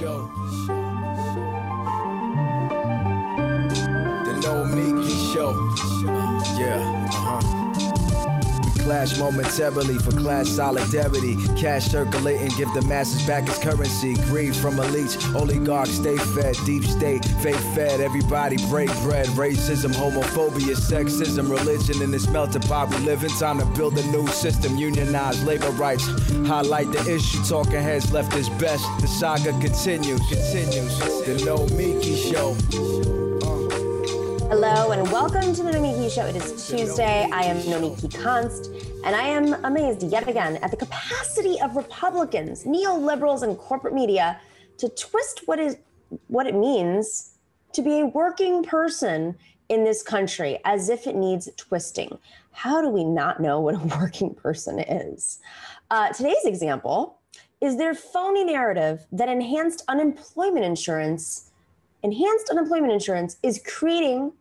Show. The Nomiki Show. Clash momentarily for class solidarity. Cash circulating, give the masses back its currency. Greed from elites, oligarchs stay fed. Deep state, fake fed. Everybody break bread. Racism, homophobia, sexism, religion in this melting pot we live in. Time to build a new system, unionize labor rights. Highlight the issue, talking heads left is best. The saga continues, continues. The No Miki Show. Hello and welcome to the Nomiki Show. It is Tuesday. I am Nomiki Konst, and I am amazed yet again at the capacity of Republicans, neoliberals, and corporate media to twist what is what it means to be a working person in this country as if it needs twisting. How do we not know what a working person is? Uh, today's example is their phony narrative that enhanced unemployment insurance, enhanced unemployment insurance is creating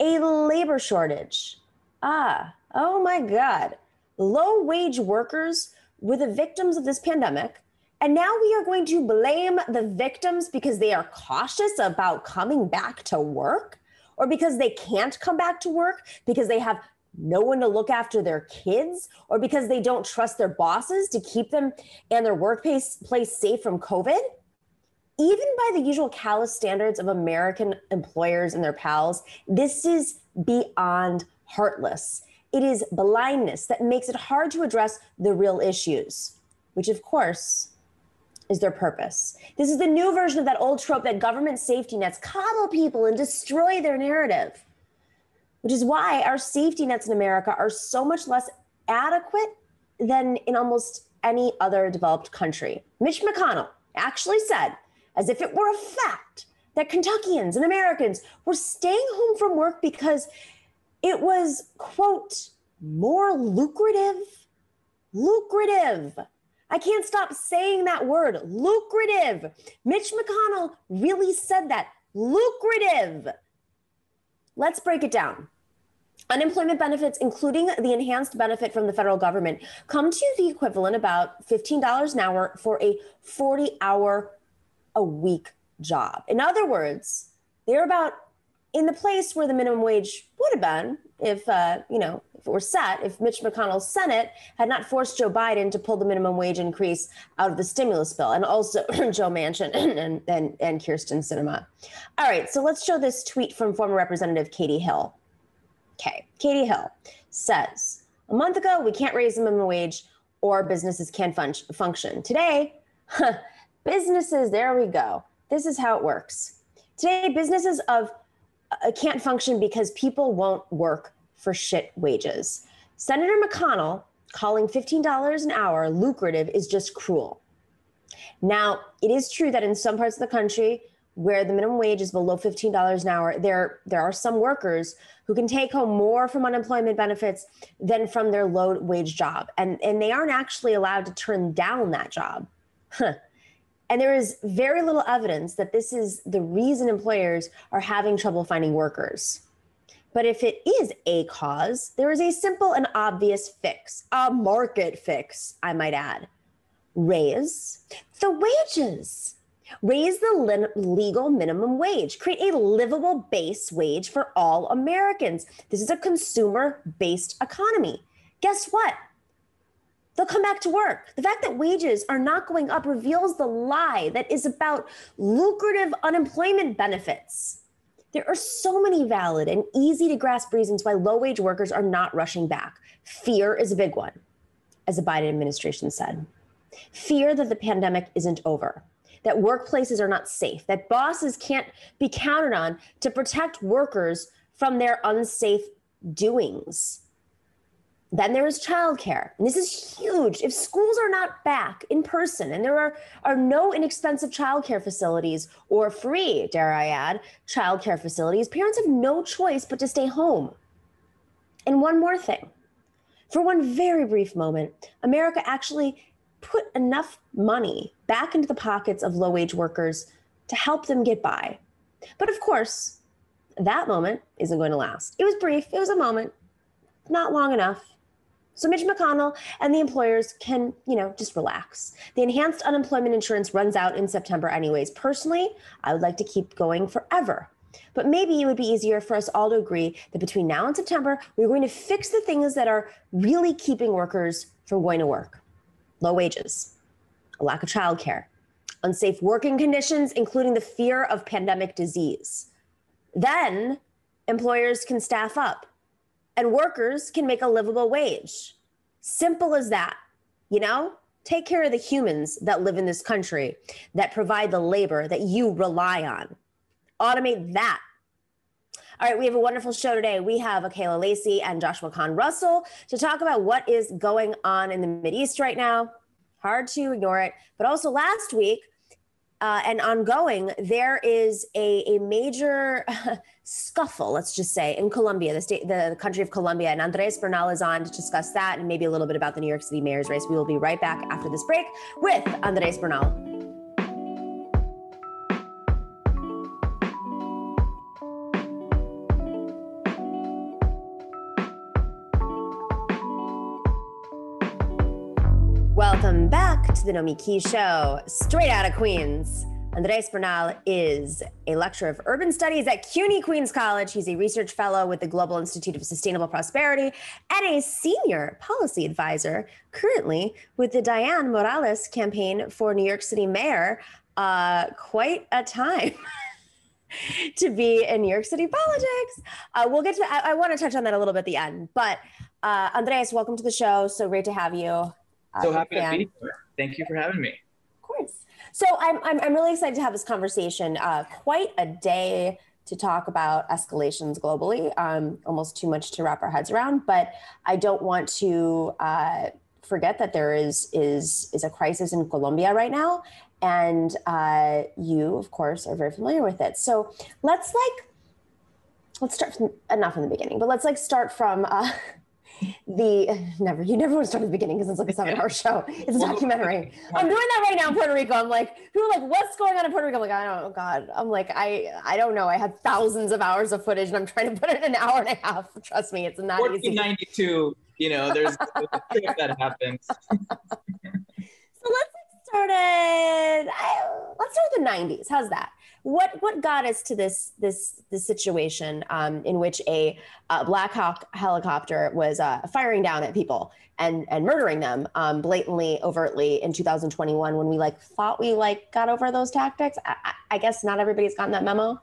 a labor shortage. Ah, oh my God. Low wage workers were the victims of this pandemic. And now we are going to blame the victims because they are cautious about coming back to work or because they can't come back to work because they have no one to look after their kids or because they don't trust their bosses to keep them and their workplace place safe from COVID even by the usual callous standards of American employers and their pals, this is beyond heartless. It is blindness that makes it hard to address the real issues, which, of course, is their purpose. This is the new version of that old trope that government safety nets coddle people and destroy their narrative, which is why our safety nets in America are so much less adequate than in almost any other developed country. Mitch McConnell actually said as if it were a fact that Kentuckians and Americans were staying home from work because it was, quote, more lucrative. Lucrative. I can't stop saying that word, lucrative. Mitch McConnell really said that. Lucrative. Let's break it down. Unemployment benefits, including the enhanced benefit from the federal government, come to the equivalent about $15 an hour for a 40 hour a week job. In other words, they're about in the place where the minimum wage would have been if, uh, you know, if it were set, if Mitch McConnell's Senate had not forced Joe Biden to pull the minimum wage increase out of the stimulus bill, and also Joe Manchin and, and, and Kyrsten Sinema. All right, so let's show this tweet from former Representative Katie Hill. Okay, Katie Hill says, a month ago, we can't raise the minimum wage or businesses can't fun- function. Today, businesses, there we go. This is how it works. Today, businesses of uh, can't function because people won't work for shit wages. Senator McConnell calling $15 an hour lucrative is just cruel. Now, it is true that in some parts of the country where the minimum wage is below $15 an hour, there, there are some workers who can take home more from unemployment benefits than from their low wage job. And, and they aren't actually allowed to turn down that job. Huh. And there is very little evidence that this is the reason employers are having trouble finding workers. But if it is a cause, there is a simple and obvious fix, a market fix, I might add. Raise the wages. Raise the legal minimum wage. Create a livable base wage for all Americans. This is a consumer based economy. Guess what? They'll come back to work. The fact that wages are not going up reveals the lie that is about lucrative unemployment benefits. There are so many valid and easy to grasp reasons why low wage workers are not rushing back. Fear is a big one, as the Biden administration said. Fear that the pandemic isn't over, that workplaces are not safe, that bosses can't be counted on to protect workers from their unsafe doings. Then there is childcare. And this is huge. If schools are not back in person and there are, are no inexpensive childcare facilities or free, dare I add, childcare facilities, parents have no choice but to stay home. And one more thing for one very brief moment, America actually put enough money back into the pockets of low wage workers to help them get by. But of course, that moment isn't going to last. It was brief, it was a moment, not long enough. So Mitch McConnell and the employers can, you know, just relax. The enhanced unemployment insurance runs out in September anyways. Personally, I would like to keep going forever. But maybe it would be easier for us all to agree that between now and September, we're going to fix the things that are really keeping workers from going to work. Low wages, a lack of childcare, unsafe working conditions, including the fear of pandemic disease. Then employers can staff up and workers can make a livable wage. Simple as that. You know, take care of the humans that live in this country that provide the labor that you rely on. Automate that. All right, we have a wonderful show today. We have Akela Lacy and Joshua Kahn Russell to talk about what is going on in the Mideast right now. Hard to ignore it. But also last week, uh, and ongoing, there is a, a major scuffle, let's just say, in Colombia, the state, the country of Colombia. And Andrés Bernal is on to discuss that and maybe a little bit about the New York City mayor's race. We will be right back after this break with Andrés Bernal. Back to the Nomiki Show, straight out of Queens. Andrés Bernal is a lecturer of urban studies at CUNY Queens College. He's a research fellow with the Global Institute of Sustainable Prosperity and a senior policy advisor currently with the Dianne Morales campaign for New York City mayor. Uh, quite a time. to be in New York City politics. Uh, we'll get to that. I, I want to touch on that a little bit at the end. But uh, Andrés, welcome to the show. So great to have you. Uh, so happy to be here. Thank you for having me. Of course. So I'm, I'm, I'm really excited to have this conversation. Uh, quite a day to talk about escalations globally. Um, almost too much to wrap our heads around, but I don't want to uh, forget that there is is is a crisis in Colombia right now, and uh, you, of course, are very familiar with it. So let's like let's start from enough in the beginning, but let's like start from. Uh, the never you never want to start at the beginning because it's like a seven hour show. It's a documentary. i'm doing that right now in puerto rico. I'm like who are like what's going on in puerto rico? I'm like i don't know god. I'm like i i don't know. I had thousands of hours of footage and i'm trying to put it in an hour and a half. Trust me it's not 1492 easy. you know there's a trip that happens. So let's get started. I, let's start with the 90s how's that what what got us to this this this situation um, in which a, a, Black Hawk helicopter was uh, firing down at people and and murdering them um, blatantly, overtly in 2021 when we like thought we like got over those tactics. I, I guess not everybody's gotten that memo.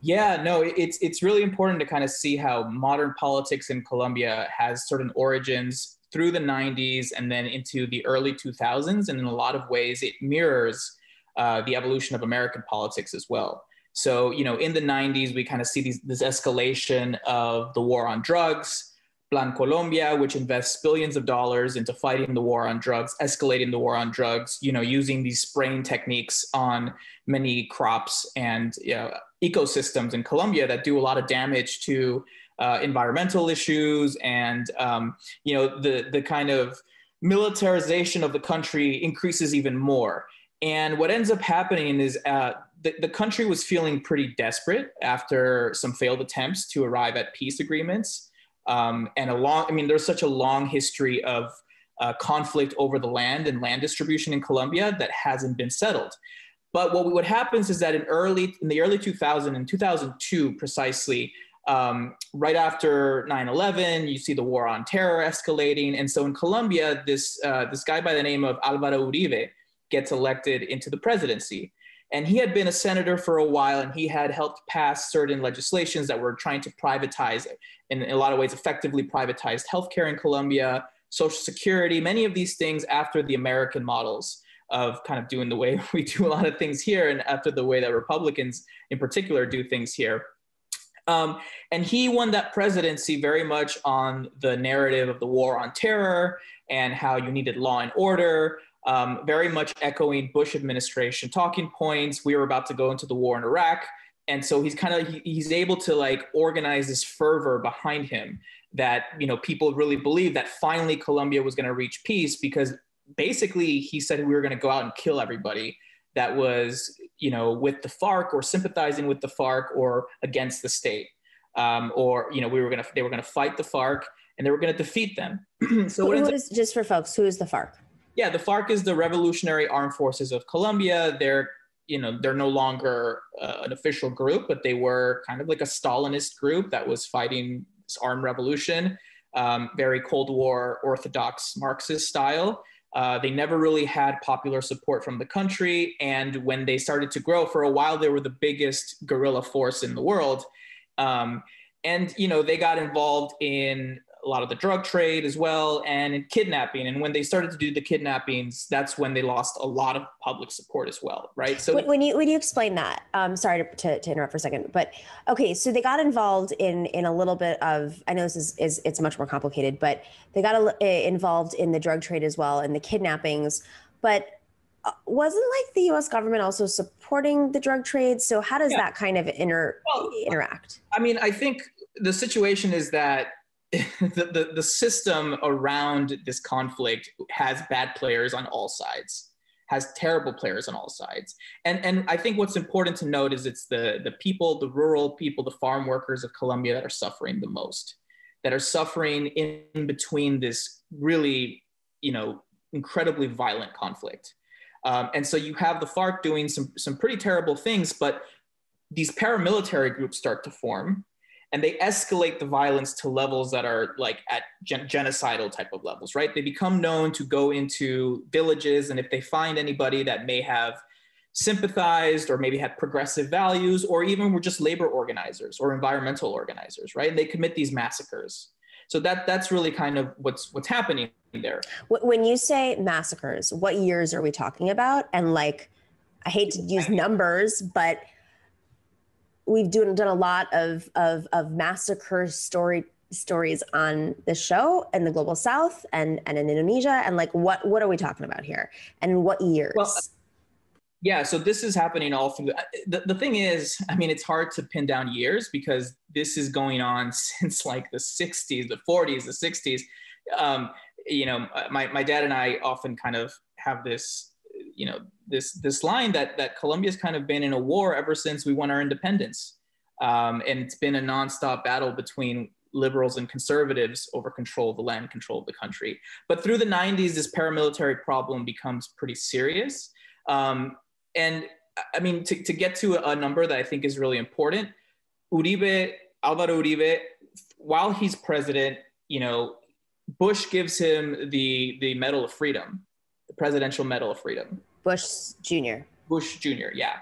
Yeah, no, it's it's really important to kind of see how modern politics in Colombia has certain origins through the 90s and then into the early 2000s, and in a lot of ways it mirrors uh, the evolution of American politics as well. So, you know, in the 90s, we kind of see these, this escalation of the war on drugs, Plan Colombia, which invests billions of dollars into fighting the war on drugs, escalating the war on drugs, you know, using these spraying techniques on many crops and you know, ecosystems in Colombia that do a lot of damage to uh, environmental issues and, um, you know, the, the kind of militarization of the country increases even more. And what ends up happening is uh, the, the country was feeling pretty desperate after some failed attempts to arrive at peace agreements. Um, and a long, I mean, there's such a long history of uh, conflict over the land and land distribution in Colombia that hasn't been settled. But what, what happens is that in early, in the early 2000, in 2002 precisely, um, right after 9/11, you see the war on terror escalating, and so in Colombia, this uh, this guy by the name of Alvaro Uribe gets elected into the presidency. And he had been a senator for a while and he had helped pass certain legislations that were trying to privatize, in a lot of ways, effectively privatized healthcare in Colombia, Social Security, many of these things after the American models of kind of doing the way we do a lot of things here and after the way that Republicans in particular do things here. Um, and he won that presidency very much on the narrative of the war on terror and how you needed law and order, um, very much echoing Bush administration talking points. We were about to go into the war in Iraq. And so he's kind of, he, he's able to like organize this fervor behind him that, you know, people really believe that finally Colombia was going to reach peace because basically he said we were going to go out and kill everybody that was, you know, with the FARC or sympathizing with the FARC or against the state. Um, or, you know, we were going to, they were going to fight the FARC and they were going to defeat them. so who is, just for folks, who is the FARC? Yeah, the FARC is the Revolutionary Armed Forces of Colombia. They're you know they're no longer uh, an official group, but they were kind of like a Stalinist group that was fighting this armed revolution, um, very Cold War Orthodox Marxist style. Uh, they never really had popular support from the country, and when they started to grow, for a while they were the biggest guerrilla force in the world. Um, and you know they got involved in a lot of the drug trade as well and in kidnapping and when they started to do the kidnappings that's when they lost a lot of public support as well right so when you when you explain that um sorry to, to, to interrupt for a second but okay so they got involved in in a little bit of i know this is, is it's much more complicated but they got a, eh, involved in the drug trade as well and the kidnappings but uh, wasn't like the U.S. government also supporting the drug trade? So how does yeah. that kind of inter well, interact? I mean, I think the situation is that the, the, the system around this conflict has bad players on all sides has terrible players on all sides. And and i think what's important to note is it's the the people the rural people the farm workers of colombia that are suffering the most that are suffering in between this really you know incredibly violent conflict. Um, and so you have the farc doing some some pretty terrible things but these paramilitary groups start to form and they escalate the violence to levels that are like at gen- genocidal type of levels right? They become known to go into villages and if they find anybody that may have sympathized or maybe had progressive values or even were just labor organizers or environmental organizers right? And they commit these massacres. So that that's really kind of what's what's happening there. When you say massacres what years are we talking about? And like i hate to use numbers but we've done, done a lot of, of, of massacre story stories on the show in the global south and, and in Indonesia. And like, what, what are we talking about here? And what years? Well, uh, yeah, so this is happening all through. Uh, the, the thing is, I mean, it's hard to pin down years because this is going on since like the 60s, the 40s, the 60s. Um, you know, uh, my, my dad and I often kind of have this you know this this line that that Colombia's kind of been in a war ever since we won our independence, um, and it's been a nonstop battle between liberals and conservatives over control of the land, control of the country. But through the 90s, this paramilitary problem becomes pretty serious. Um, and I mean, to, to get to a number that I think is really important, Uribe, Alvaro Uribe, while he's president, you know, Bush gives him the the Medal of Freedom, the Presidential Medal of Freedom. Bush Jr. Bush Jr. Yeah,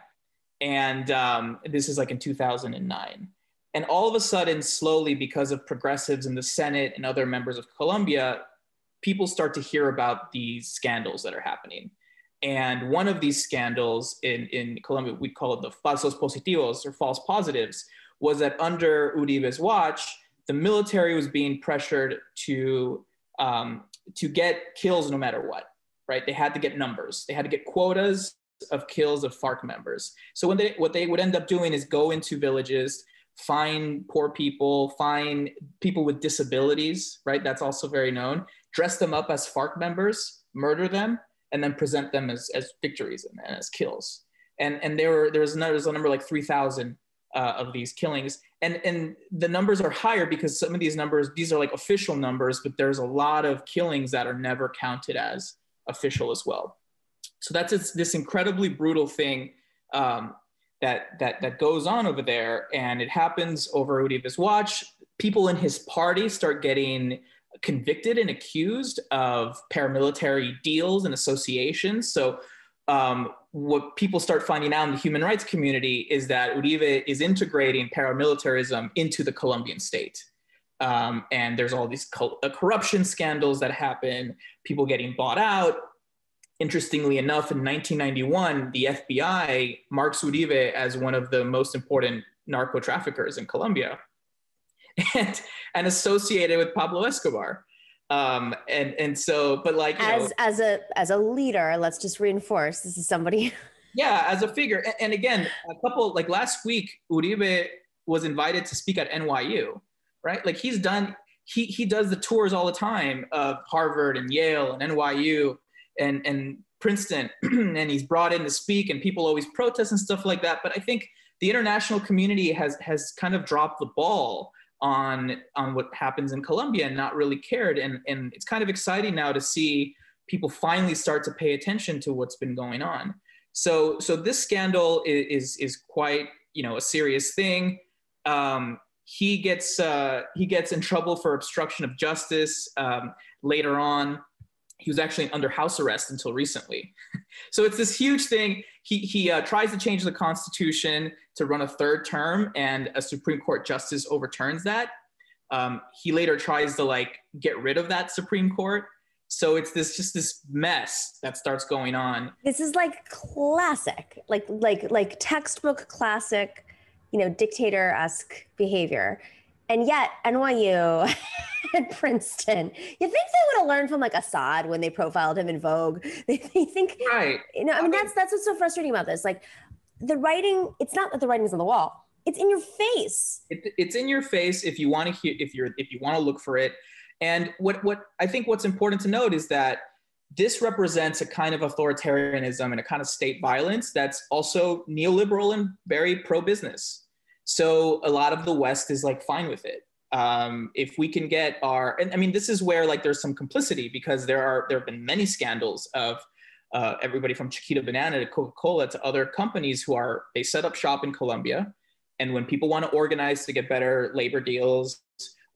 and um, this is like in 2009. And all of a sudden, slowly, because of progressives in the Senate and other members of Colombia, people start to hear about these scandals that are happening. And one of these scandals in, in Colombia, we call it the falsos positivos or false positives, was that under Uribe's watch, the military was being pressured to, um, to get kills no matter what right? They had to get numbers. They had to get quotas of kills of FARC members. So when they what they would end up doing is go into villages, find poor people, find people with disabilities, right? That's also very known. Dress them up as FARC members, murder them, and then present them as, as victories and, and as kills. And and there were there was another, there was a number like three thousand uh, of these killings, and and the numbers are higher because some of these numbers these are like official numbers, but there's a lot of killings that are never counted as official as well. So that's this incredibly brutal thing um, that, that, that goes on over there. And it happens over Uribe's watch. People in his party start getting convicted and accused of paramilitary deals and associations. So um, what people start finding out in the human rights community is that Uribe is integrating paramilitarism into the Colombian state. Um, and there's all these co- uh, corruption scandals that happen, people getting bought out. Interestingly enough, in 1991, the FBI marks Uribe as one of the most important narco traffickers in Colombia and, and associated with Pablo Escobar. Um, and, and so, but like, as, know, as a, as a leader, let's just reinforce this is somebody. yeah, as a figure. And, and again, a couple, like last week, Uribe was invited to speak at NYU right? Like he's done, he, he does the tours all the time of Harvard and Yale and NYU and, and Princeton, and he's brought in to speak, and people always protest and stuff like that. But I think the international community has has kind of dropped the ball on on what happens in Colombia and not really cared. And and it's kind of exciting now to see people finally start to pay attention to what's been going on. So so this scandal is is, is quite you know a serious thing. Um, he gets uh, he gets in trouble for obstruction of justice um, later on. He was actually under house arrest until recently. so it's this huge thing. He he uh, tries to change the constitution to run a third term, and a Supreme Court justice overturns that. Um, he later tries to like get rid of that Supreme Court. So it's this just this mess that starts going on. This is like classic, like like like textbook classic you know, dictator esque behavior. And yet, NYU and Princeton, you think they would have learned from like Assad when they profiled him in Vogue? They, they think, right? You know, I mean, that's that's what's so frustrating about this. Like, the writing, it's not that the writing's on the wall; it's in your face. It, it's in your face if you want to hear, if you're, if you want to look for it. And what what I think what's important to note is that this represents a kind of authoritarianism and a kind of state violence that's also neoliberal and very pro-business. So a lot of the West is like fine with it. Um, if we can get our, and I mean, this is where like there's some complicity because there are there have been many scandals of uh, everybody from Chiquita Banana to Coca-Cola to other companies who are they set up shop in Colombia, and when people want to organize to get better labor deals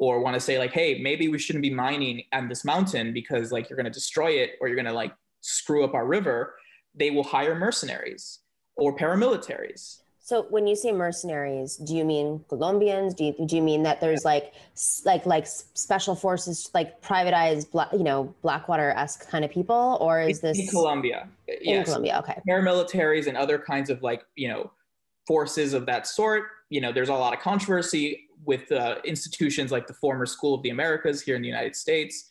or want to say like, hey, maybe we shouldn't be mining on this mountain because like you're going to destroy it or you're going to like screw up our river, they will hire mercenaries or paramilitaries. So when you say mercenaries, do you mean Colombians? Do you, do you mean that there's like like like special forces, like privatized, you know, Blackwater esque kind of people, or is this in Colombia? In yes. Colombia, okay. Paramilitaries and other kinds of like you know forces of that sort. You know, there's a lot of controversy with uh, institutions like the former School of the Americas here in the United States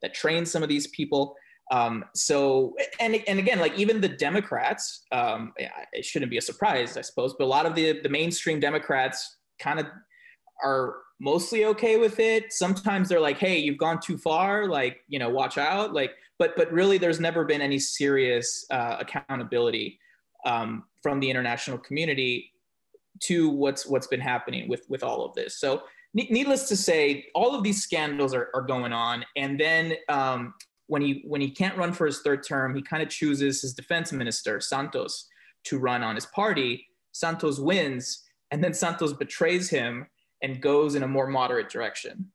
that train some of these people. Um, so, and, and again, like even the Democrats, um, it shouldn't be a surprise, I suppose, but a lot of the, the mainstream Democrats kind of are mostly okay with it. Sometimes they're like, hey, you've gone too far, like, you know, watch out. Like, but, but really there's never been any serious uh, accountability um, from the international community to what's what's been happening with with all of this. So needless to say, all of these scandals are, are going on, and then um, when he when he can't run for his third term, he kind of chooses his defense minister Santos to run on his party. Santos wins, and then Santos betrays him and goes in a more moderate direction.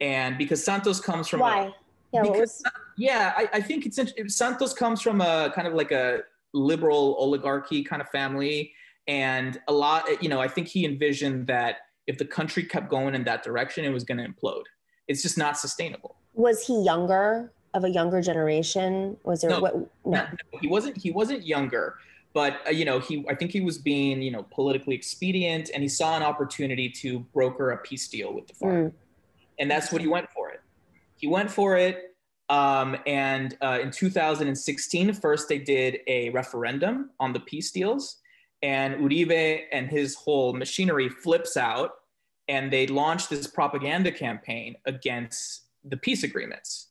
And because Santos comes from why? A, yeah, because, was... yeah, I, I think it's Santos comes from a kind of like a liberal oligarchy kind of family and a lot, you know, I think he envisioned that if the country kept going in that direction, it was going to implode. It's just not sustainable. Was he younger of a younger generation? Was there no, what? No. no he wasn't. He wasn't younger, but uh, you know, he. I think he was being, you know, politically expedient, and he saw an opportunity to broker a peace deal with the FARC, mm. and that's what he went for it. He went for it. Um, and uh, in 2016, first they did a referendum on the peace deals and Uribe and his whole machinery flips out and they launch this propaganda campaign against the peace agreements.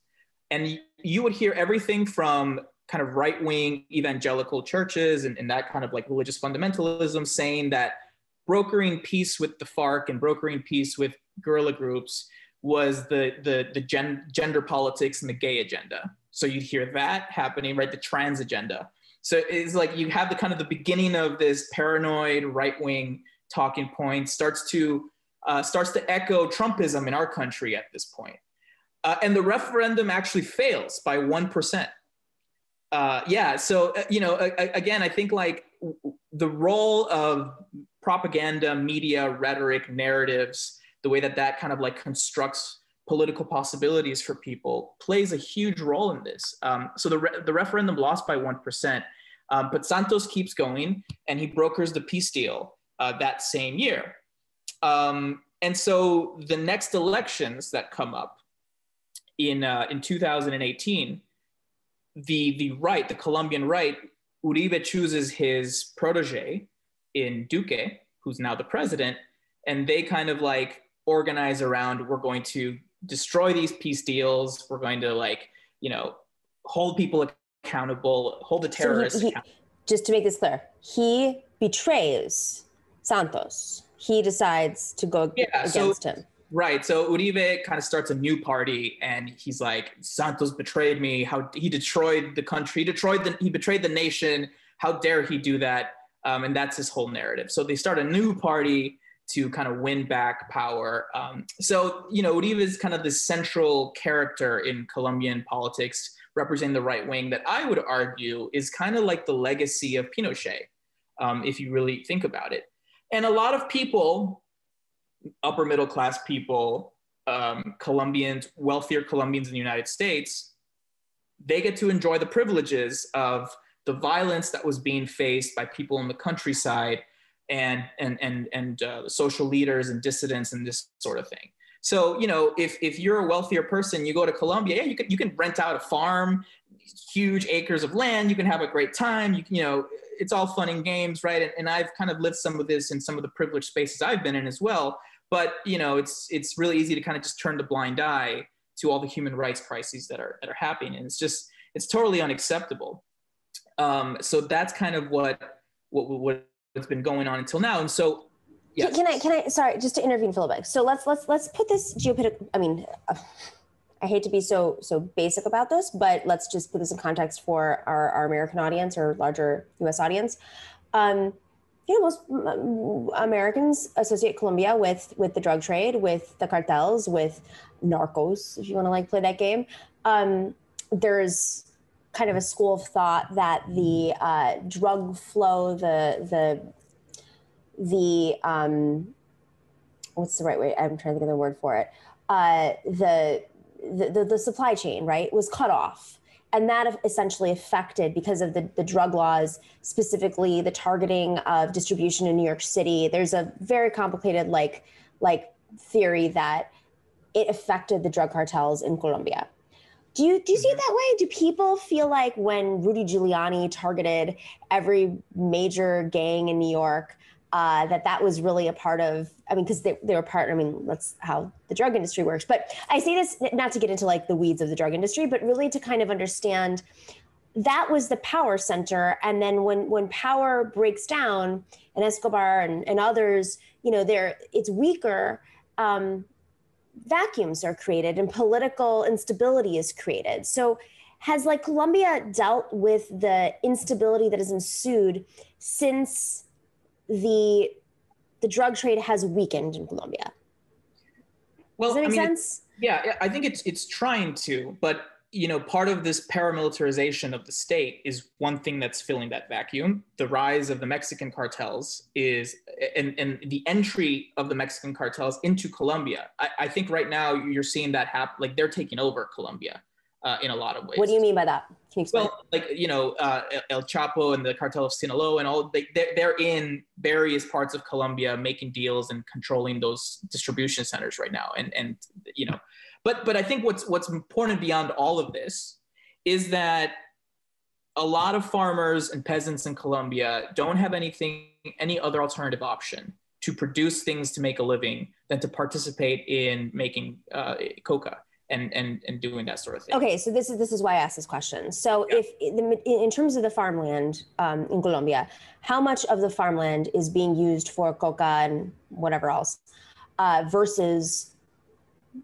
And you would hear everything from kind of right wing evangelical churches and, and, that kind of like religious fundamentalism saying that brokering peace with the FARC and brokering peace with guerrilla groups was the, the, the gen, gender politics and the gay agenda. So you'd hear that happening, right? The trans agenda. So it's like you have the kind of the beginning of this paranoid right wing talking point starts to uh, starts to echo Trumpism in our country at this point. Uh, and the referendum actually fails by one percent. Uh, yeah, so uh, you know, again, I think like the role of propaganda, media, rhetoric, narratives, the way that that kind of like constructs political possibilities for people plays a huge role in this. Um, so the, re- the referendum lost by 1%, um, but Santos keeps going and he brokers the peace deal uh, that same year. Um, and so the next elections that come up in, uh, in 2018, the, the right, the Colombian right, Uribe chooses his protege in Duque, who's now the president, and they kind of like organize around we're going to destroy these peace deals. We're going to like, you know, hold people accountable, hold the terrorists. So he, he, just to make this clear, he betrays Santos. he decides to go yeah, against so, him. Right. So Uribe kind of starts a new party, and he's like, "Santos betrayed me. How he destroyed the country. He destroyed the. He betrayed the nation. How dare he do that?" Um, and that's his whole narrative. So they start a new party to kind of win back power. Um, so you know, Uribe is kind of the central character in Colombian politics, representing the right wing. That I would argue is kind of like the legacy of Pinochet, um, if you really think about it. And a lot of people upper middle class people, um, Colombians, wealthier Colombians in the United States, they get to enjoy the privileges of the violence that was being faced by people in the countryside and and and and uh, social leaders and dissidents and this sort of thing. So you know, if if you're a wealthier person, you go to Colombia, yeah, you can you can rent out a farm, huge acres of land, you can have a great time. You can you know, it's all fun and games, right? And, and I've kind of lived some of this in some of the privileged spaces I've been in as well. But you know, it's it's really easy to kind of just turn the blind eye to all the human rights crises that are that are happening, and it's just it's totally unacceptable. Um, so that's kind of what what what what's been going on until now, and so. Yes. Can I? Can I? Sorry, just to intervene for a little bit. So let's let's let's put this geopolitical. I mean, uh, I hate to be so so basic about this, but let's just put this in context for our, our American audience or larger U.S. audience. Um, you know, most Americans associate Colombia with with the drug trade, with the cartels, with narcos, if you want to like play that game. Um, there's kind of a school of thought that the uh, drug flow, the the the um, what's the right way? I'm trying to think of the word for it. Uh, the, the the supply chain, right, was cut off and that essentially affected because of the, the drug laws specifically the targeting of distribution in new york city there's a very complicated like like theory that it affected the drug cartels in colombia do you do you see it that way? Do people feel like when rudy giuliani targeted every major gang in new york uh, that that was really a part of i mean because they, they were part i mean that's how the drug industry works. But i say this not to get into like the weeds of the drug industry but really to kind of understand that was the power center. And then when when power breaks down and escobar and, and others you know they're it's weaker um, vacuums are created and political instability is created so has like colombia dealt with the instability that has ensued since the the drug trade has weakened in Colombia. Well, Does that make I mean, sense? Yeah, I think it's it's trying to, but you know, part of this paramilitarization of the state is one thing that's filling that vacuum. The rise of the Mexican cartels is, and, and the entry of the Mexican cartels into Colombia. I, I think right now you're seeing that happen. Like they're taking over Colombia uh, in a lot of ways. What do you mean by that? Can you explain? Well, like you know, uh, El Chapo and the cartel of Sinaloa and all they they're, they're in various parts of Colombia making deals and controlling those distribution centers right now. And and you know, but but I think what's what's important beyond all of this is that a lot of farmers and peasants in Colombia don't have anything any other alternative option to produce things to make a living than to participate in making uh, coca and and and doing that sort of thing. Okay, so this is this is why I asked this question. So, yeah. if in terms of the farmland um, in Colombia, how much of the farmland is being used for coca and whatever else, uh, versus,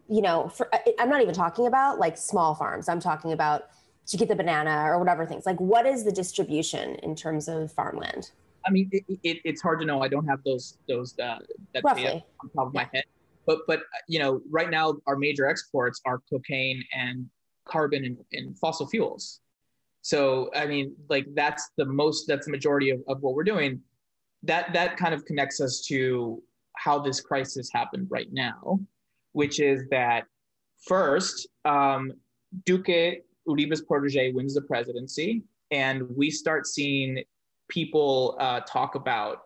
you know, for, I'm not even talking about like small farms. I'm talking about to get the Banana or whatever things. Like, what is the distribution in terms of farmland? I mean, it, it, it's hard to know. I don't have those those uh, that on top of yeah. my head. But but you know, right now our major exports are cocaine and carbon and, and fossil fuels. So I mean, like that's the most that's the majority of, of what we're doing. That that kind of connects us to how this crisis happened right now, which is that first, um, Duque Uribe's protege wins the presidency, and we start seeing people uh, talk about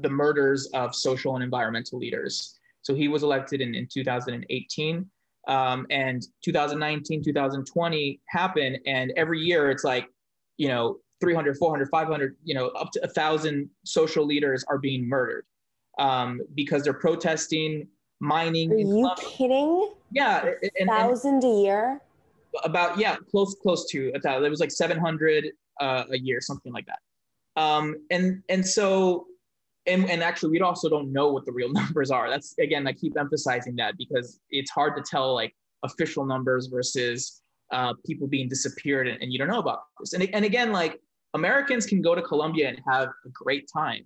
the murders of social and environmental leaders so he was elected in, in 2018. Um, and 2019, 2020 happened. And every year it's like, you know, 300, 400, 500, you know, up to a thousand social leaders are being murdered um, because they're protesting mining. Are you kidding? Yeah. A thousand and a year? About, yeah, close, close to a thousand. It was like 700 uh, a year, something like that. Um, and, and so and, and actually we also don't know what the real numbers are that's again i keep emphasizing that because it's hard to tell like official numbers versus uh, people being disappeared and, and, you don't know about this and, and again like americans can go to colombia and have a great time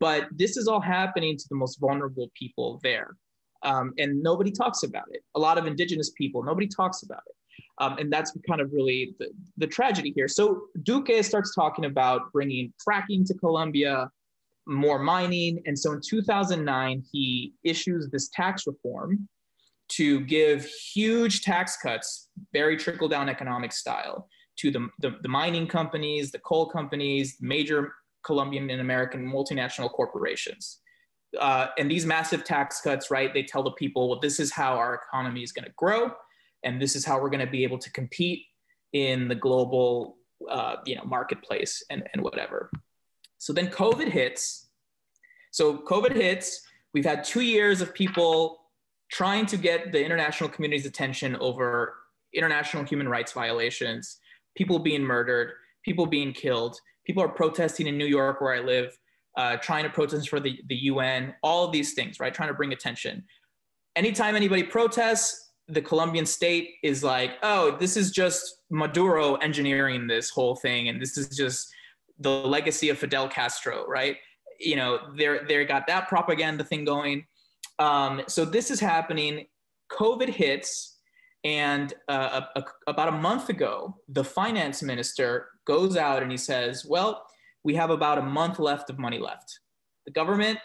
but this is all happening to the most vulnerable people there um, and nobody talks about it a lot of indigenous people nobody talks about it um, and that's kind of really the, the tragedy here so duque starts talking about bringing fracking to colombia more mining. And so in 2009, he issues this tax reform to give huge tax cuts, very trickle down economic style, to the, the, the mining companies, the coal companies, major Colombian and American multinational corporations. Uh, and these massive tax cuts, right, they tell the people, well, this is how our economy is going to grow, and this is how we're going to be able to compete in the global, uh, you know, marketplace and, and whatever. So then COVID hits. So COVID hits. We've had two years of people trying to get the international community's attention over international human rights violations, people being murdered, people being killed. People are protesting in New York, where I live, uh, trying to protest for the, the UN, all of these things, right? Trying to bring attention. Anytime anybody protests, the Colombian state is like, oh, this is just Maduro engineering this whole thing. And this is just the legacy of Fidel Castro, right? You know, they're they got that propaganda thing going. Um, so this is happening. COVID hits, and uh, a, a, about a month ago, the finance minister goes out and he says, "Well, we have about a month left of money left. The government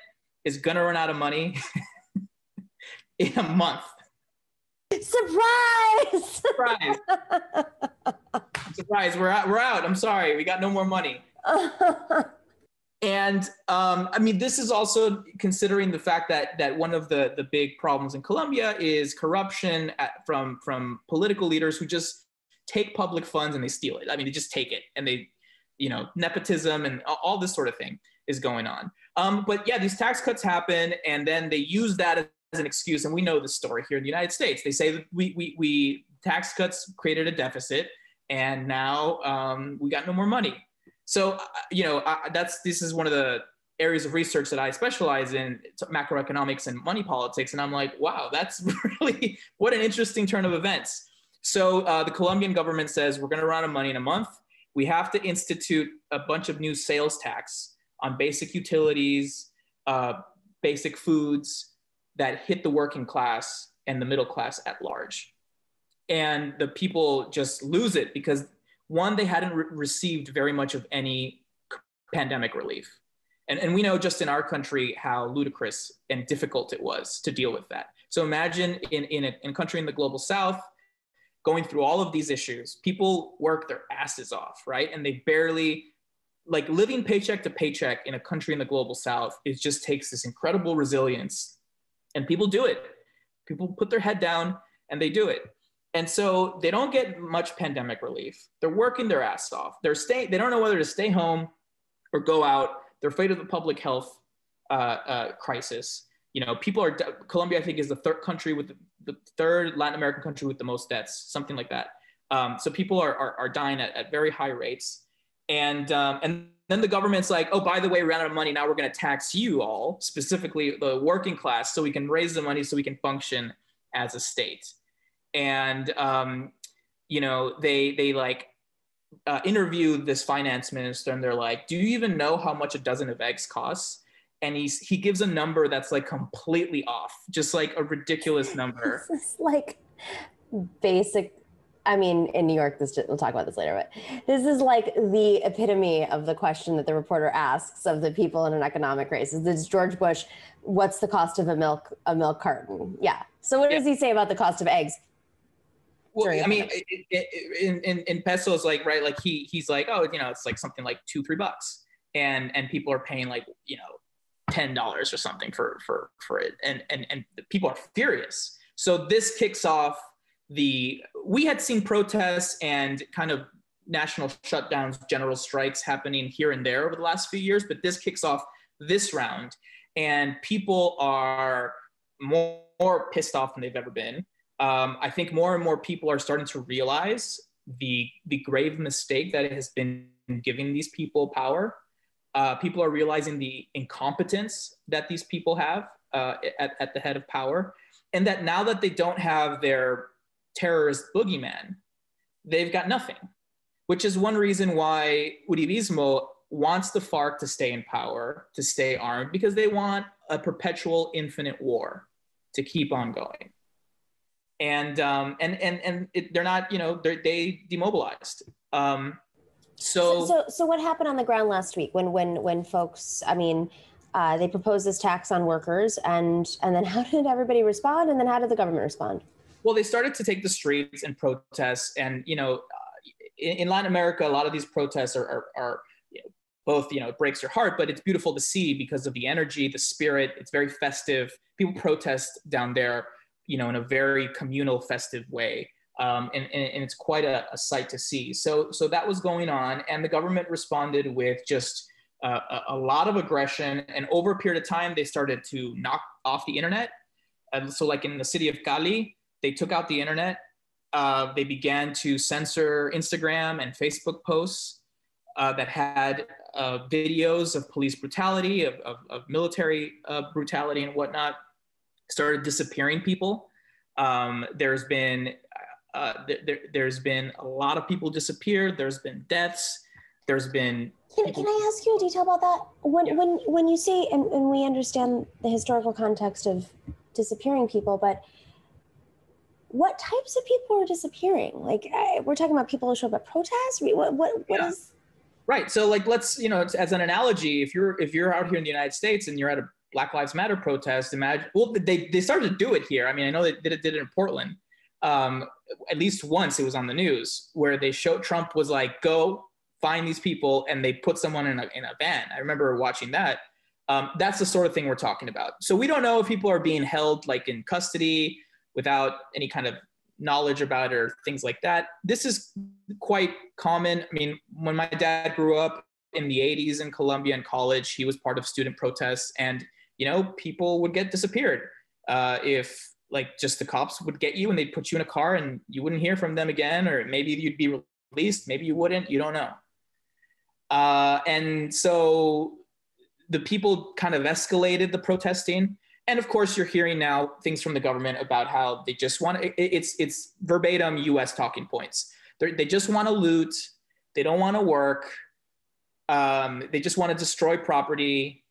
is gonna run out of money in a month." Surprise! Surprise! Surprise! We're out. We're out. I'm sorry. We got no more money. and um, I mean, this is also considering the fact that that one of the the big problems in Colombia is corruption at, from from political leaders who just take public funds and they steal it. I mean, they just take it and they, you know, nepotism and all this sort of thing is going on. Um, but yeah, these tax cuts happen, and then they use that as an excuse. And we know the story here in the United States. They say that we we, we tax cuts created a deficit, and now um, we got no more money. So, uh, you know, I, that's this is one of the areas of research that I specialize in macroeconomics and money politics. And I'm like, wow, that's really what an interesting turn of events. So uh, the Colombian government says we're going to run out of money in a month. We have to institute a bunch of new sales tax on basic utilities, uh, basic foods that hit the working class and the middle class at large. And the people just lose it because one, they hadn't re- received very much of any pandemic relief. And, and we know just in our country how ludicrous and difficult it was to deal with that. So imagine in, in, a, in a country in the global south going through all of these issues, people work their asses off, right? And they barely, like living paycheck to paycheck in a country in the global south, it just takes this incredible resilience. And people do it. People put their head down and they do it. And so they don't get much pandemic relief. They're working their ass off. They're staying, they don't know whether to stay home or go out. They're afraid of the public health uh, uh, crisis. You know, people are, Colombia, I think, is the third country with the, third Latin American country with the most deaths, something like that. Um, so people are, are, are dying at, at, very high rates. And, um, and then the government's like, oh, by the way, we ran out of money. Now we're going to tax you all, specifically the working class, so we can raise the money so we can function as a state and um, you know they they like uh, interview this finance minister and they're like do you even know how much a dozen of eggs costs and he's he gives a number that's like completely off just like a ridiculous number this is like basic I mean, in New York, this we'll talk about this later, but this is like the epitome of the question that the reporter asks of the people in an economic race. Is this George Bush? What's the cost of a milk a milk carton? Yeah. So what yeah. does he say about the cost of eggs? well, I mean, it, it, in, in, in pesos, like, right, like he, he's like, oh, you know, it's like something like two, three bucks. And, and people are paying like, you know, $10 or something for, for, for it. And, and, and people are furious. So this kicks off the, we had seen protests and kind of national shutdowns, general strikes happening here and there over the last few years, but this kicks off this round and people are more, more pissed off than they've ever been um, I think more and more people are starting to realize the the grave mistake that it has been giving these people power. Uh, people are realizing the incompetence that these people have uh, at, at the head of power, and that now that they don't have their terrorist boogeyman, they've got nothing, which is one reason why Uribismo wants the FARC to stay in power, to stay armed, because they want a perpetual infinite war to keep on going. And um, and and and it, they're not, you know, they demobilized. Um, so, so, so what happened on the ground last week when when when folks? I mean, uh, they proposed this tax on workers, and and then how did everybody respond? And then how did the government respond? Well, they started to take the streets and protest, and you know, in, in Latin America, a lot of these protests are are, are both you know it breaks your heart, but it's beautiful to see because of the energy, the spirit. It's very festive. People protest down there, you know, in a very communal, festive way. Um, and, and, and, it's quite a, a, sight to see. So, so that was going on, and the government responded with just uh, a, a, lot of aggression. And over a period of time, they started to knock off the internet. And so, like in the city of Cali, they took out the internet. Uh, they began to censor Instagram and Facebook posts uh, that had uh, videos of police brutality, of, of, of military uh, brutality, and whatnot. Started disappearing people. Um, there's been uh, there, has been a lot of people disappeared. There's been deaths. There's been. Can, can I ask you a detail about that? When when when you say and, and we understand the historical context of disappearing people, but what types of people are disappearing? Like I, we're talking about people who show up at protests. What what what yeah. is? Right. So like let's you know as an analogy, if you're if you're out here in the United States and you're at a Black Lives Matter protest, imagine well they they started to do it here. I mean I know they did it did it in Portland um, at least once it was on the news where they showed Trump was like, go find these people, and they put someone in a, in a van. I remember watching that. Um, that's the sort of thing we're talking about. So we don't know if people are being held like in custody without any kind of knowledge about it or things like that. This is quite common. I mean, when my dad grew up in the 80s in Colombia in college, he was part of student protests, and you know, people would get disappeared uh, if like just the cops would get you and they'd put you in a car and you wouldn't hear from them again or maybe you'd be released maybe you wouldn't you don't know. Uh, and so the people kind of escalated the protesting. And of course you're hearing now things from the government about how they just want to, it's it's verbatim us talking points. They're, they just want to loot. They don't want to work. Um, they just want to destroy property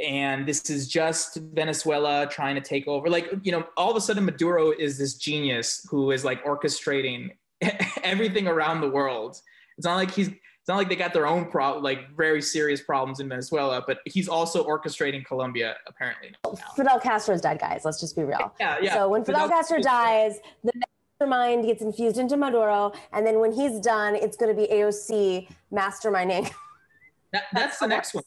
and this is just Venezuela trying to take over. Like, you know, all of a sudden Maduro is this genius who is like orchestrating everything around the world. It's not like he's it's not like they got their own problem, like very serious problems in Venezuela, but he's also orchestrating Colombia apparently. Now. Fidel Castro's dead, guys. Let's just be real. Yeah, yeah. So when Fidel, Fidel Castro dies, the mastermind gets infused into Maduro, and then when he's done, it's going to be AOC masterminding. That, that's, that's the next one.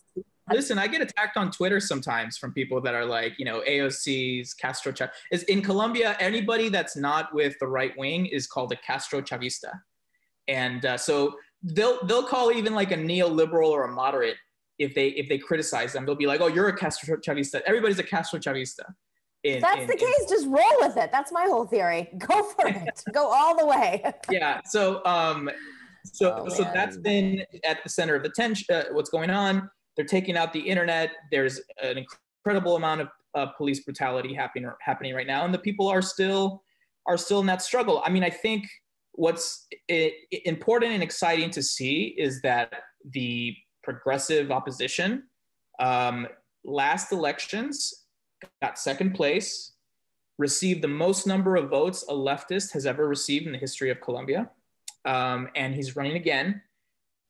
Listen, I get attacked on Twitter sometimes from people that are like, you know, AOC's Castro Chav. Is in Colombia, anybody that's not with the right wing is called a Castro Chavista, and uh, so they'll they'll call even like a neoliberal or a moderate if they if they criticize them. They'll be like, oh, you're a Castro Chavista. Everybody's a Castro Chavista. In, that's in, the case. In, just roll with it. That's my whole theory. Go for it. Go all the way. yeah. So um, so oh, so that's been at the center of attention. Uh, what's going on? They're taking out the internet. There's an incredible amount of uh, police brutality happening happening right now, and the people are still are still in that struggle. I mean, I think what's important and exciting to see is that the progressive opposition um, last elections got second place, received the most number of votes a leftist has ever received in the history of Colombia, um, and he's running again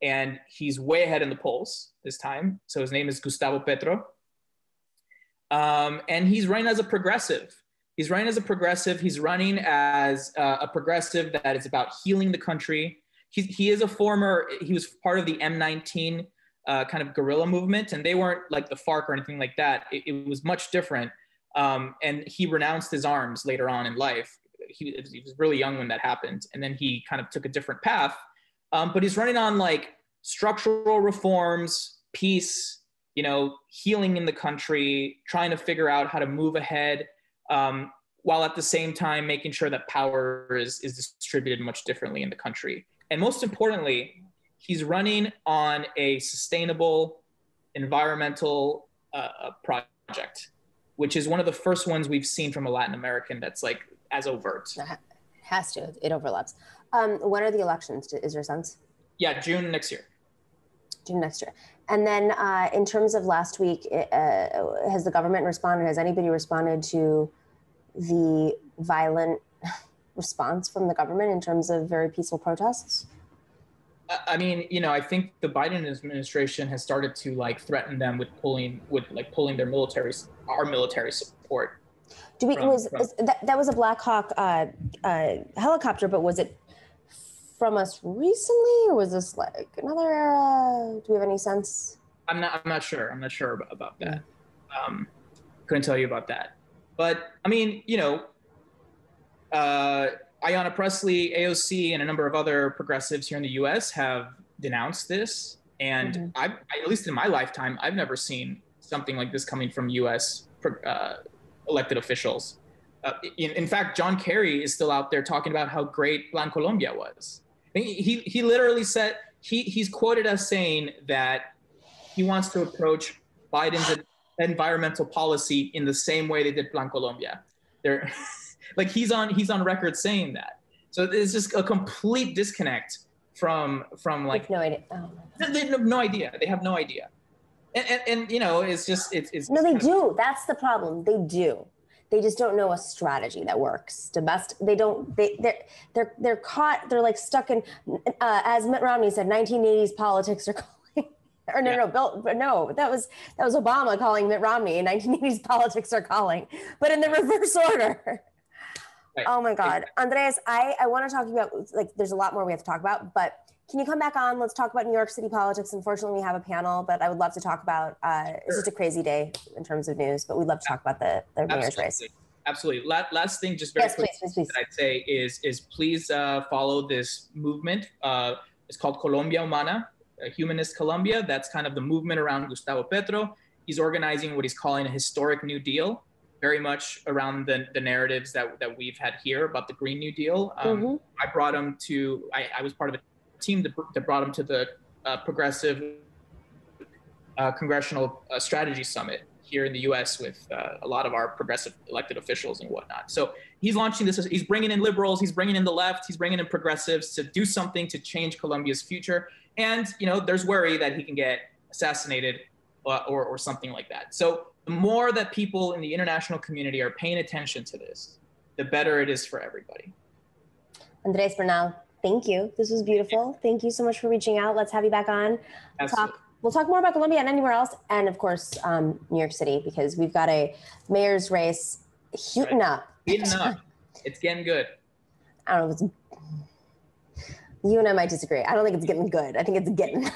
and he's way ahead in the polls this time. So his name is Gustavo Petro. Um, and he's running as a progressive. He's running as a progressive. He's running as uh, a progressive that is about healing the country. He, he is a former, he was part of the M19 uh, kind of guerrilla movement, and they weren't like the FARC or anything like that. It, it was much different. Um, and he renounced his arms later on in life. He, he was really young when that happened. And then he kind of took a different path um, but he's running on like structural reforms, peace, you know, healing in the country, trying to figure out how to move ahead, um, while at the same time making sure that power is, is distributed much differently in the country. And most importantly, he's running on a sustainable environmental uh, project, which is one of the first ones we've seen from a Latin American that's like as overt. It has to. It overlaps. Um, when are the elections? Is there a sense? Yeah, June next year. June next year. And then, uh, in terms of last week, uh, has the government responded? Has anybody responded to the violent response from the government in terms of very peaceful protests? I mean, you know, I think the Biden administration has started to like threaten them with pulling, with like pulling their military, our military support. Do we from, was, from, that, that was a Black Hawk uh, uh, helicopter, but was it from us recently, or was this like another era? Do we have any sense? I'm not. I'm not sure. I'm not sure about, about that. Um, couldn't tell you about that. But I mean, you know, uh, Ayanna Pressley, AOC, and a number of other progressives here in the U.S. have denounced this, and mm-hmm. I, at least in my lifetime, I've never seen something like this coming from U.S. Uh, elected officials. Uh, in, in, fact, John Kerry is still out there talking about how great Plan Colombia was. He, he literally said he, he's quoted as saying that he wants to approach Biden's environmental policy in the same way they did Plan Colombia. They're like he's on he's on record saying that. So it's just a complete disconnect from from like no idea. Oh they have no idea. They have no idea. And, and, and you know it's just it's, it's no they do. That's the problem. They do. They just don't know a strategy that works. Domestic. They don't. They they're they're they're caught. They're like stuck in. Uh, as Mitt Romney said, 1980s politics are. Calling, or no, yeah. no, Bill, but no, that was that was Obama calling Mitt Romney. 1980s politics are calling, but in the reverse order. Right. Oh my God. Andrés, I, I want to talk about, like, there's a lot more we have to talk about, but can you come back on? Let's talk about New York City politics. Unfortunately, we have a panel, but I would love to talk about, uh, sure. it's just a crazy day in terms of news, but we'd love to talk about the, the mayor's race. Absolutely. Last, last thing, just very yes, quick, please, please, please. I'd say is, is please uh, follow this movement. Uh, it's called Colombia Humana, Humanist Colombia. That's kind of the movement around Gustavo Petro. He's organizing what he's calling a historic New Deal very much around the, the narratives that, that we've had here about the Green New Deal. Um, mm-hmm. I brought him to, I, I, was part of a team that, that brought him to the uh, Progressive uh, Congressional uh, Strategy Summit here in the US with uh, a lot of our progressive elected officials and whatnot. So he's launching this, he's bringing in liberals, he's bringing in the left, he's bringing in progressives to do something to change Colombia's future. And, you know, there's worry that he can get assassinated uh, or, or something like that. So the more that people in the international community are paying attention to this, the better it is for everybody. Andrés Bernal, thank you. This was beautiful. Thank you so much for reaching out. Let's have you back on. We'll talk, we'll talk more about Colombia and anywhere else. And of course, um, New York City, because we've got a mayor's race heating right. up. Heating up. It's getting good. I don't know. If it's, you and I might disagree. I don't think it's getting good. I think it's getting.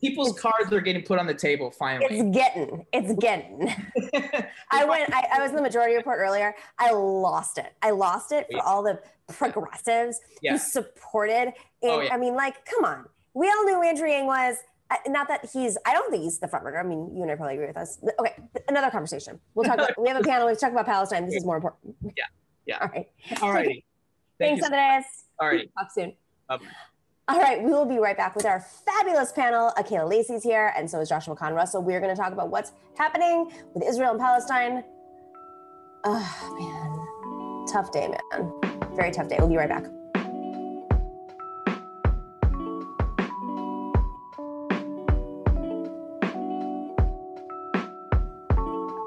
People's cards are getting put on the table finally. It's getting, it's getting. I went, I, I, was in the majority report earlier. I lost it. I lost it for all the progressives yeah. who supported. It. Oh, yeah. I mean, like, come on. We all knew Andrew Yang was, uh, not that he's, I don't think he's the front runner. I mean, you and I probably agree with us. Okay, another conversation. We'll talk about, we have a panel, we talk about Palestine. This is more important. Yeah, yeah. All right. All righty. Thank Thanks, Andrés. All right. Talk soon. Bye-bye. All right, we will be right back with our fabulous panel. Akela Lacy's here, and so is Joshua Kahn Russell. We're going to talk about what's happening with Israel and Palestine. Oh, man. Tough day, man. Very tough day. We'll be right back.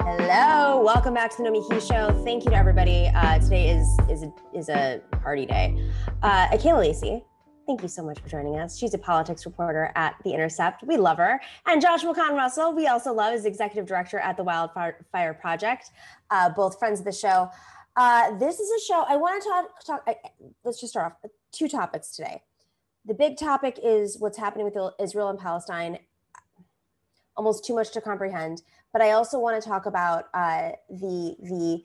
Hello, welcome back to the Nomiki Show. Thank you to everybody. Uh, today is is a, is a party day. Uh, Akela Lacy, Thank you so much for joining us. She's a politics reporter at The Intercept. We love her. And Joshua Kahn Russell, we also love, is executive director at the Wildfire Project, uh, both friends of the show. Uh, this is a show I want to talk. talk I, let's just start off two topics today. The big topic is what's happening with Israel and Palestine. Almost too much to comprehend. But I also want to talk about uh, the the.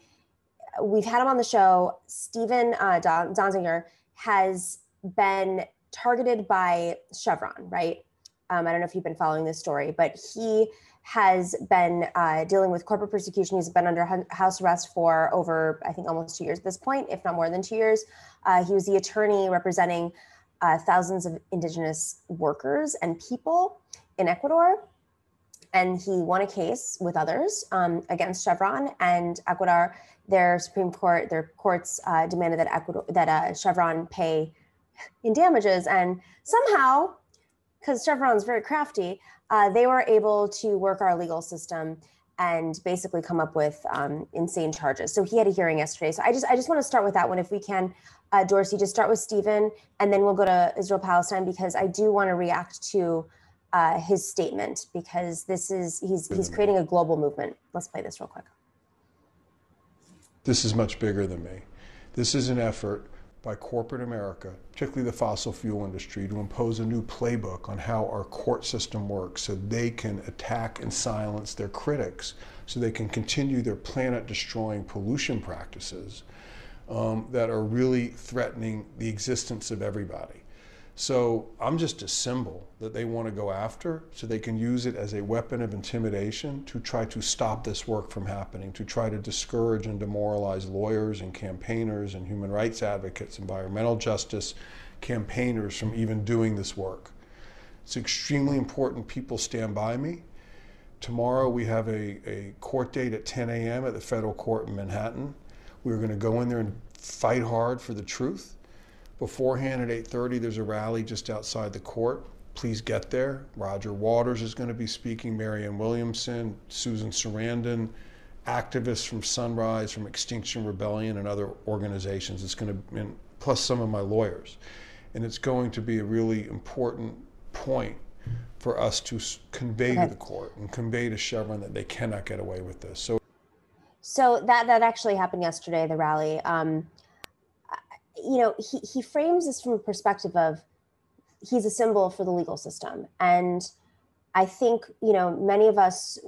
We've had him on the show. Stephen uh, Donziger has been targeted by Chevron, right? Um, I don't know if you've been following this story, but he has been uh, dealing with corporate persecution. He's been under house arrest for over, I think, almost two years at this point, if not more than two years. Uh, he was the attorney representing uh, thousands of indigenous workers and people in Ecuador. and he won a case with others um, against Chevron and Ecuador. Their Supreme Court, their courts uh, demanded that Ecuador, that uh, Chevron pay in damages, and somehow, because Chevron's very crafty, uh, they were able to work our legal system and basically come up with um, insane charges. So he had a hearing yesterday. So I just I just want to start with that one, if we can, uh, Dorsey. Just start with Stephen, and then we'll go to Israel Palestine because I do want to react to uh, his statement because this is he's he's creating a global movement. Let's play this real quick. This is much bigger than me. This is an effort by corporate America, particularly the fossil fuel industry, to impose a new playbook on how our court system works so they can attack and silence their critics, so they can continue their planet destroying pollution practices um, that are really threatening the existence of everybody. So I'm just a symbol that they want to go after so they can use it as a weapon of intimidation to try to stop this work from happening, to try to discourage and demoralize lawyers and campaigners and human rights advocates, environmental justice campaigners from even doing this work. It's extremely important people stand by me. Tomorrow we have a, a court date at 10 a.m. at the federal court in Manhattan. We're going to go in there and fight hard for the truth Beforehand at 8:30, there's a rally just outside the court. Please get there. Roger Waters is going to be speaking. Marianne Williamson, Susan Sarandon, activists from Sunrise, from Extinction Rebellion, and other organizations. It's going to, and plus some of my lawyers, and it's going to be a really important point for us to convey okay. to the court and convey to Chevron that they cannot get away with this. So, so that that actually happened yesterday, the rally. Um, you know, he, he frames this from a perspective of he's a symbol for the legal system. And I think, you know, many of us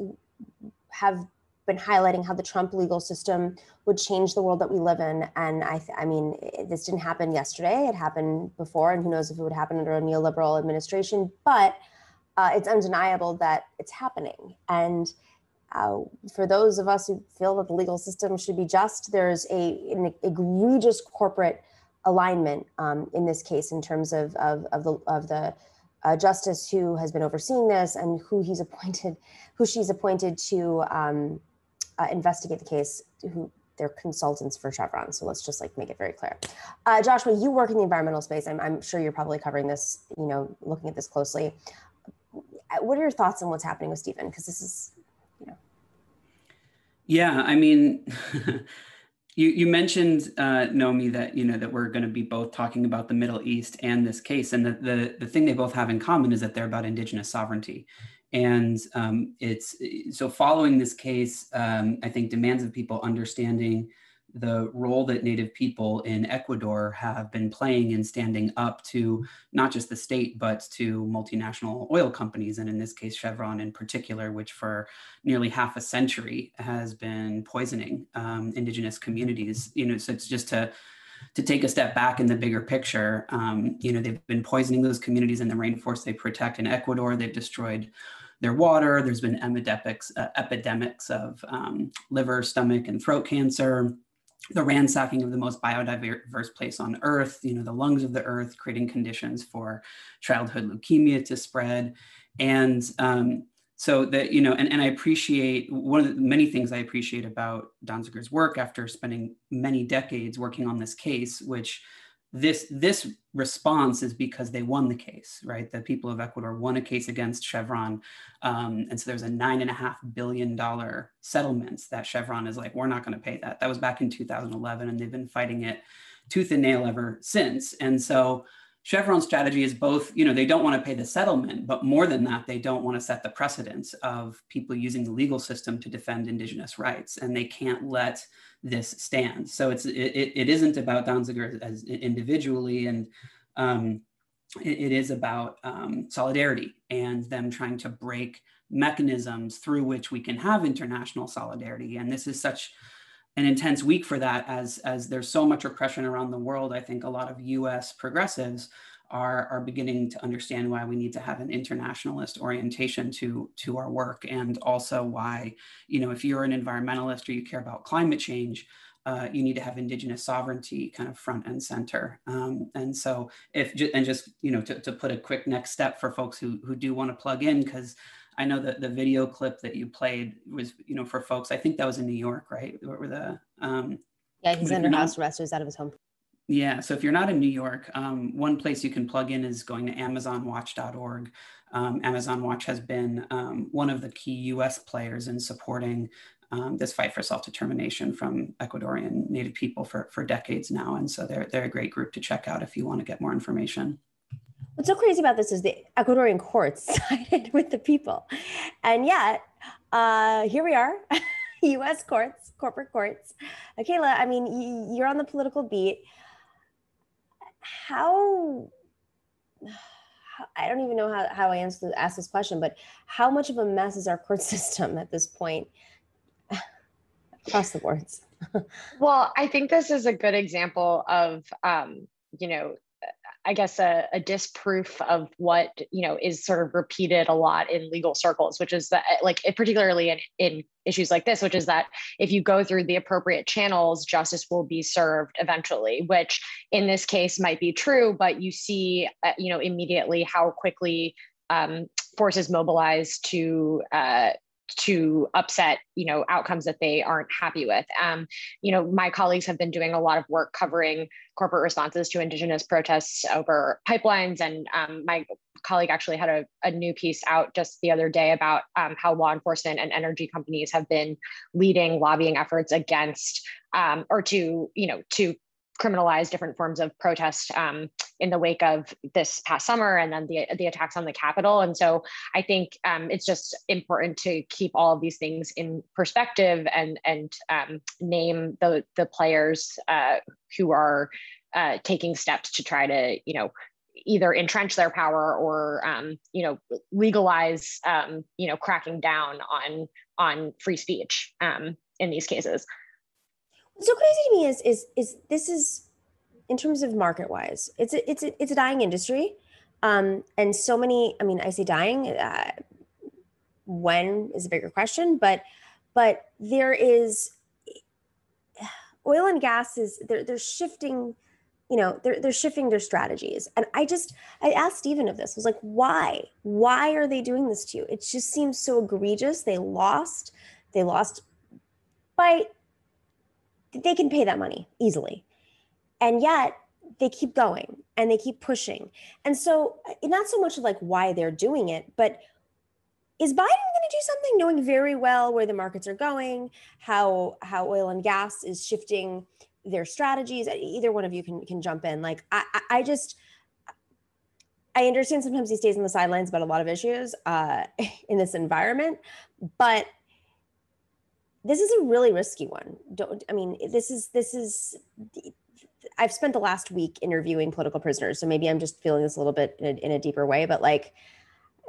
have been highlighting how the Trump legal system would change the world that we live in. And I, th- I mean, this didn't happen yesterday. It happened before, and who knows if it would happen under a neoliberal administration. But uh, it's undeniable that it's happening. And uh, for those of us who feel that the legal system should be just, there's a, an egregious corporate alignment um, in this case in terms of, of, of the, of the uh, justice who has been overseeing this and who he's appointed, who she's appointed to um, uh, investigate the case, who they're consultants for Chevron. So let's just like make it very clear. Uh, Joshua, you work in the environmental space. I'm, I'm sure you're probably covering this, you know, looking at this closely. What are your thoughts on what's happening with Stephen? Because this is, you know. Yeah, I mean, You, you mentioned, uh, Nomi, that you know that we're going to be both talking about the Middle East and this case, and the, the the thing they both have in common is that they're about indigenous sovereignty, and um, it's so following this case, um, I think demands of people understanding the role that Native people in Ecuador have been playing in standing up to not just the state, but to multinational oil companies, and in this case, Chevron in particular, which for nearly half a century has been poisoning um, indigenous communities. You know, so it's just to to take a step back in the bigger picture. Um, you know, they've been poisoning those communities in the rainforest they protect in Ecuador. They've destroyed their water. There's been epidemics, uh, epidemics of um, liver, stomach, and throat cancer the ransacking of the most biodiverse place on earth, you know, the lungs of the earth, creating conditions for childhood leukemia to spread. And um, so that, you know, and, and I appreciate one of the many things I appreciate about Donziger's work after spending many decades working on this case, which this this response is because they won the case, right? The people of Ecuador won a case against Chevron, um, and so there's a nine and a half billion dollar settlement that Chevron is like, we're not going to pay that. That was back in 2011, and they've been fighting it tooth and nail ever since. And so Chevron's strategy is both, you know, they don't want to pay the settlement, but more than that, they don't want to set the precedence of people using the legal system to defend indigenous rights, and they can't let this stand. So it's it, it isn't about Donziger as individually, and um, it, it is about um, solidarity and them trying to break mechanisms through which we can have international solidarity. And this is such an intense week for that as as there's so much repression around the world. I think a lot of U.S. progressives are, are beginning to understand why we need to have an internationalist orientation to, to our work and also why, you know, if you're an environmentalist or you care about climate change, uh, you need to have indigenous sovereignty kind of front and center. Um, and so if, and just, you know, to, to put a quick next step for folks who, who do want to plug in, because I know that the video clip that you played was, you know, for folks. I think that was in New York, right? Where the um, yeah, he's under house arrest. He's out of his home. Yeah, so if you're not in New York, um, one place you can plug in is going to AmazonWatch.org. Um, Amazon Watch has been um, one of the key U.S. players in supporting um, this fight for self-determination from Ecuadorian Native people for, for decades now, and so they're they're a great group to check out if you want to get more information. What's so crazy about this is the Ecuadorian courts sided with the people. And yet, uh, here we are, US courts, corporate courts. Kayla, I mean, you're on the political beat. How, I don't even know how, how I answer, ask this question, but how much of a mess is our court system at this point across the boards? well, I think this is a good example of, um, you know, I guess a, a, disproof of what you know is sort of repeated a lot in legal circles, which is that like particularly in, in issues like this, which is that if you go through the appropriate channels, justice will be served eventually. Which in this case might be true, but you see uh, you know immediately how quickly um, forces mobilize to uh, to upset you know outcomes that they aren't happy with. Um, you know my colleagues have been doing a lot of work covering corporate responses to indigenous protests over pipelines. And um, my colleague actually had a, a, new piece out just the other day about um, how law enforcement and energy companies have been leading lobbying efforts against um, or to you know to criminalize different forms of protest um, in the wake of this past summer and then the, the attacks on the Capitol. And so I think um, it's just important to keep all of these things in perspective and, and um, name the, the players uh, who are uh, taking steps to try to, you know, either entrench their power or, um, you know, legalize, um, you know, cracking down on, on free speech um, in these cases. So crazy to me is is is this is in terms of market wise, it's a, it's a, it's a dying industry, um, and so many. I mean, I say dying. Uh, when is a bigger question, but but there is oil and gas is they're they're shifting you know they're, they're shifting their strategies and i just i asked stephen of this I was like why why are they doing this to you it just seems so egregious they lost they lost by they can pay that money easily. And yet they keep going and they keep pushing. And so, uh, not so much of like why they're doing it, but is Biden going to do something knowing very well where the markets are going, how how oil and gas is shifting their strategies? Either one of you can can jump in. Like I I just I understand sometimes he stays on the sidelines about a lot of issues uh, in this environment, but this is a really risky one. Don't I mean this is this is I've spent the last week interviewing political prisoners, so maybe I'm just feeling this a little bit in a, in a deeper way, but like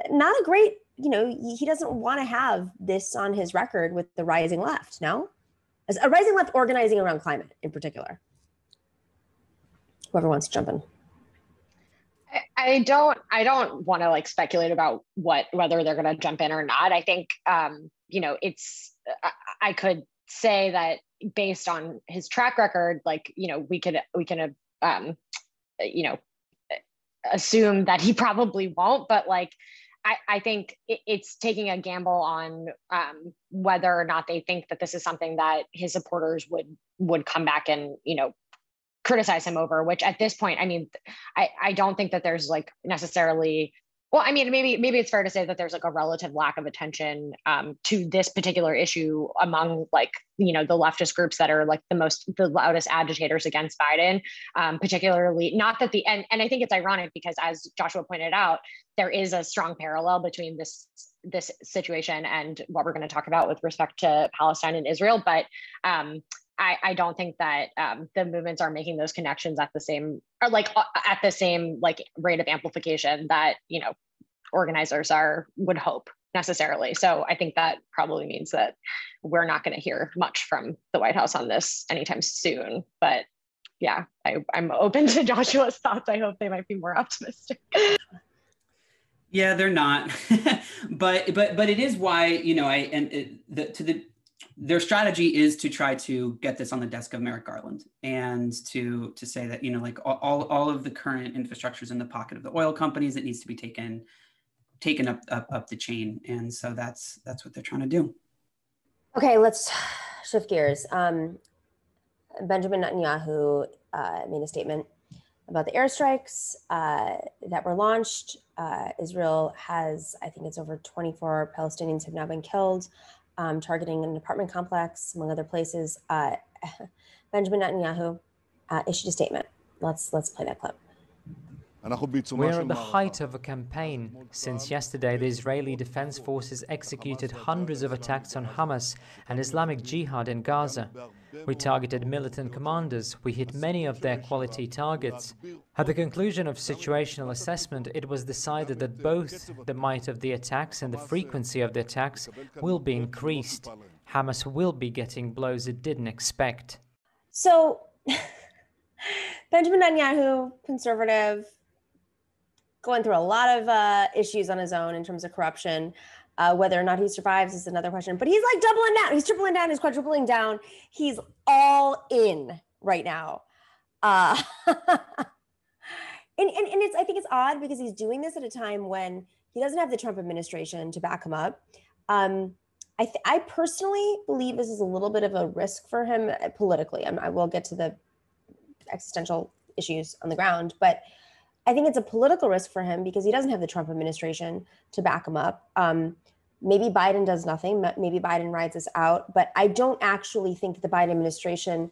not a great, you know, he doesn't want to have this on his record with the rising left, no? As a rising left organizing around climate in particular. Whoever wants to jump in. I don't I don't want to like speculate about what whether they're going to jump in or not. I think um, you know, it's I, I could say that based on his track record, like you know, we could we can um, you know assume that he probably won't, but like I, I think it, it's taking a gamble on um, whether or not they think that this is something that his supporters would would come back and you know criticize him over. Which at this point, I mean, I I don't think that there's like necessarily well, I mean, maybe maybe it's fair to say that there's like a relative lack of attention um, to this particular issue among like you know the leftist groups that are like the most the loudest agitators against Biden, um, particularly not that the and and I think it's ironic because as Joshua pointed out, there is a strong parallel between this this situation and what we're going to talk about with respect to Palestine and Israel, but um, I, I don't think that um, the movements are making those connections at the same or like uh, at the same like rate of amplification that you know organizers are would hope necessarily. So I think that probably means that we're not going to hear much from the White House on this anytime soon. But yeah, I, I'm open to Joshua's thoughts. I hope they might be more optimistic. Yeah, they're not, but but but it is why you know I and it, the, to the their strategy is to try to get this on the desk of Merrick Garland and to to say that you know like all all of the current infrastructures in the pocket of the oil companies it needs to be taken taken up, up up the chain, and so that's that's what they're trying to do. Okay, let's shift gears. Um, Benjamin Netanyahu uh, made a statement about the airstrikes uh, that were launched. Uh, Israel has, I think it's over 24 Palestinians have now been killed, um, targeting an apartment complex, among other places. Uh, Benjamin Netanyahu uh, issued a statement. Let's let's play that clip. We are at the height of a campaign. Since yesterday, the Israeli Defense Forces executed hundreds of attacks on Hamas and Islamic Jihad in Gaza. We targeted militant commanders. We hit many of their quality targets. At the conclusion of situational assessment, it was decided that both the might of the attacks and the frequency of the attacks will be increased. Hamas will be getting blows it didn't expect. So, Benjamin Netanyahu, conservative, going through a lot of uh, issues on his own in terms of corruption. Uh, whether or not he survives is another question. But he's like doubling down. He's tripling down. He's quadrupling down. He's all in right now. Uh, and, and, and it's I think it's odd because he's doing this at a time when he doesn't have the Trump administration to back him up. Um, I, th- I personally believe this is a little bit of a risk for him uh, politically. I'm, I will get to the existential issues on the ground, but I think it's a political risk for him because he doesn't have the Trump administration to back him up. Um, maybe Biden does nothing. Maybe Biden rides this out. But I don't actually think the Biden administration